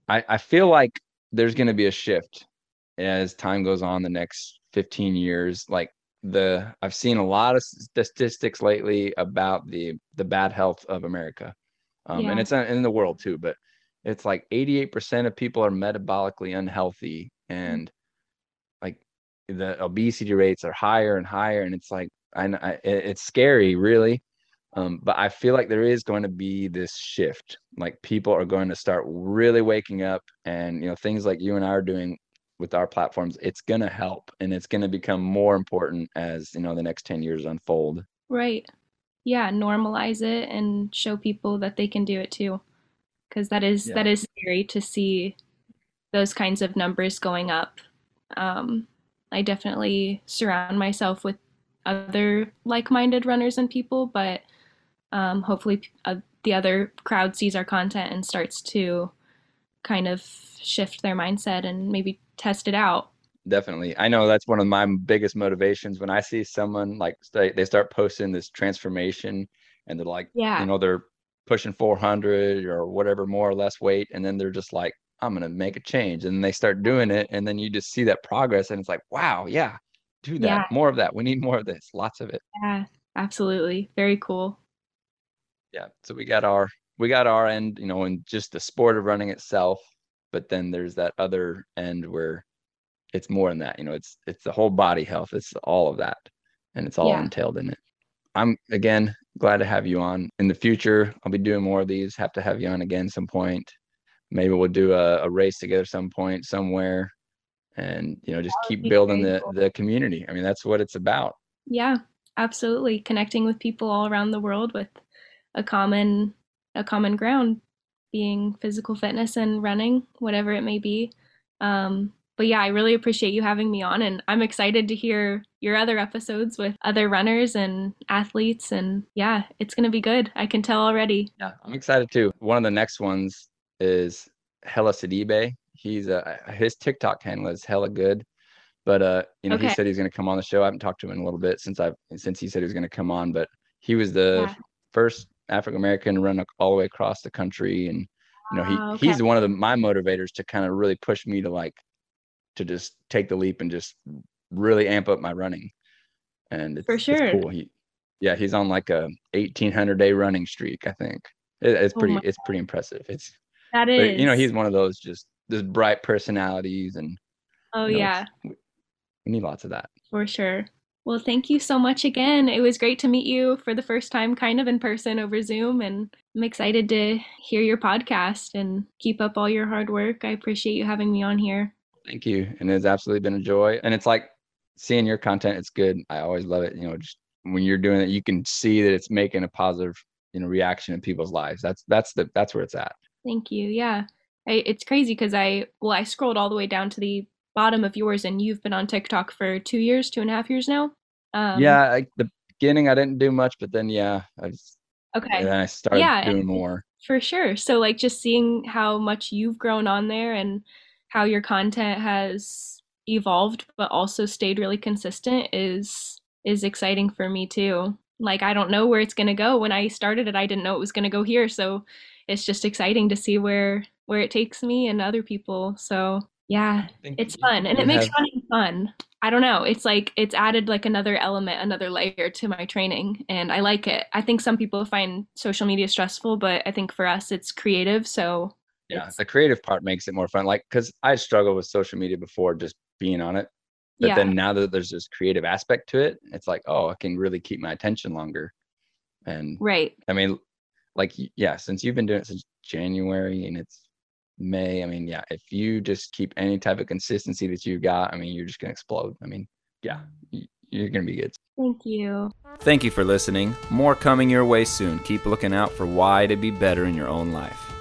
I I feel like there's going to be a shift as time goes on the next 15 years like the I've seen a lot of statistics lately about the the bad health of America, um, yeah. and it's in the world too. But it's like 88% of people are metabolically unhealthy, and like the obesity rates are higher and higher, and it's like I, I it's scary, really. Um, but I feel like there is going to be this shift. Like people are going to start really waking up, and you know things like you and I are doing with our platforms it's going to help and it's going to become more important as you know the next 10 years unfold. Right. Yeah normalize it and show people that they can do it too because that is yeah. that is scary to see those kinds of numbers going up. Um, i definitely surround myself with other like-minded runners and people but um, hopefully uh, the other crowd sees our content and starts to kind of shift their mindset and maybe test it out. Definitely. I know that's one of my biggest motivations when I see someone like they, they start posting this transformation and they're like, yeah, you know, they're pushing 400 or whatever more or less weight. And then they're just like, I'm going to make a change. And they start doing it. And then you just see that progress. And it's like, wow, yeah, do that. Yeah. More of that. We need more of this. Lots of it. Yeah, absolutely. Very cool. Yeah. So we got our, we got our end, you know, in just the sport of running itself but then there's that other end where it's more than that you know it's it's the whole body health it's all of that and it's all yeah. entailed in it. I'm again glad to have you on. In the future i'll be doing more of these have to have you on again some point. Maybe we'll do a, a race together some point somewhere and you know just keep building the cool. the community. I mean that's what it's about. Yeah absolutely. Connecting with people all around the world with a common a common ground being physical fitness and running, whatever it may be. Um, but yeah, I really appreciate you having me on, and I'm excited to hear your other episodes with other runners and athletes. And yeah, it's going to be good. I can tell already. Yeah, I'm excited too. One of the next ones is Hellah Sidibe. He's a, his TikTok handle is hella good. But uh, you know, okay. he said he's going to come on the show. I haven't talked to him in a little bit since I've since he said he was going to come on. But he was the yeah. first African American, run all the way across the country, and you know he uh, okay. he's one of the my motivators to kind of really push me to like to just take the leap and just really amp up my running. And it's, for sure, it's cool. He, yeah, he's on like a eighteen hundred day running streak. I think it, it's oh pretty it's pretty impressive. It's that is but, you know he's one of those just just bright personalities and oh you know, yeah we need lots of that for sure well, thank you so much again. It was great to meet you for the first time, kind of in person over Zoom. And I'm excited to hear your podcast and keep up all your hard work. I appreciate you having me on here. Thank you. And it's absolutely been a joy. And it's like seeing your content, it's good. I always love it. You know, just when you're doing it, you can see that it's making a positive, you know, reaction in people's lives. That's that's the that's where it's at. Thank you. Yeah. I, it's crazy because I well, I scrolled all the way down to the bottom of yours and you've been on TikTok for two years, two and a half years now. Um, yeah, I, the beginning, I didn't do much, but then yeah, I just Okay. and then I started Yeah, doing more. for sure. So like just seeing how much you've grown on there and how your content has evolved but also stayed really consistent is is exciting for me too. Like I don't know where it's going to go. When I started it, I didn't know it was going to go here, so it's just exciting to see where where it takes me and other people. So, yeah, it's fun and you it makes have running fun. I don't know. It's like it's added like another element, another layer to my training, and I like it. I think some people find social media stressful, but I think for us it's creative, so yeah, the creative part makes it more fun. Like because I struggled with social media before just being on it. But yeah, then now that there's this creative aspect to it, it's like, oh, I can really keep my attention longer. And right. I mean, like, yeah, since you've been doing it since January and it's May, I mean, yeah, if you just keep any type of consistency that you got, I mean, you're just gonna explode. I mean, yeah, you're gonna be good. Thank you. Thank you for listening. More coming your way soon. Keep looking out for why to be better in your own life.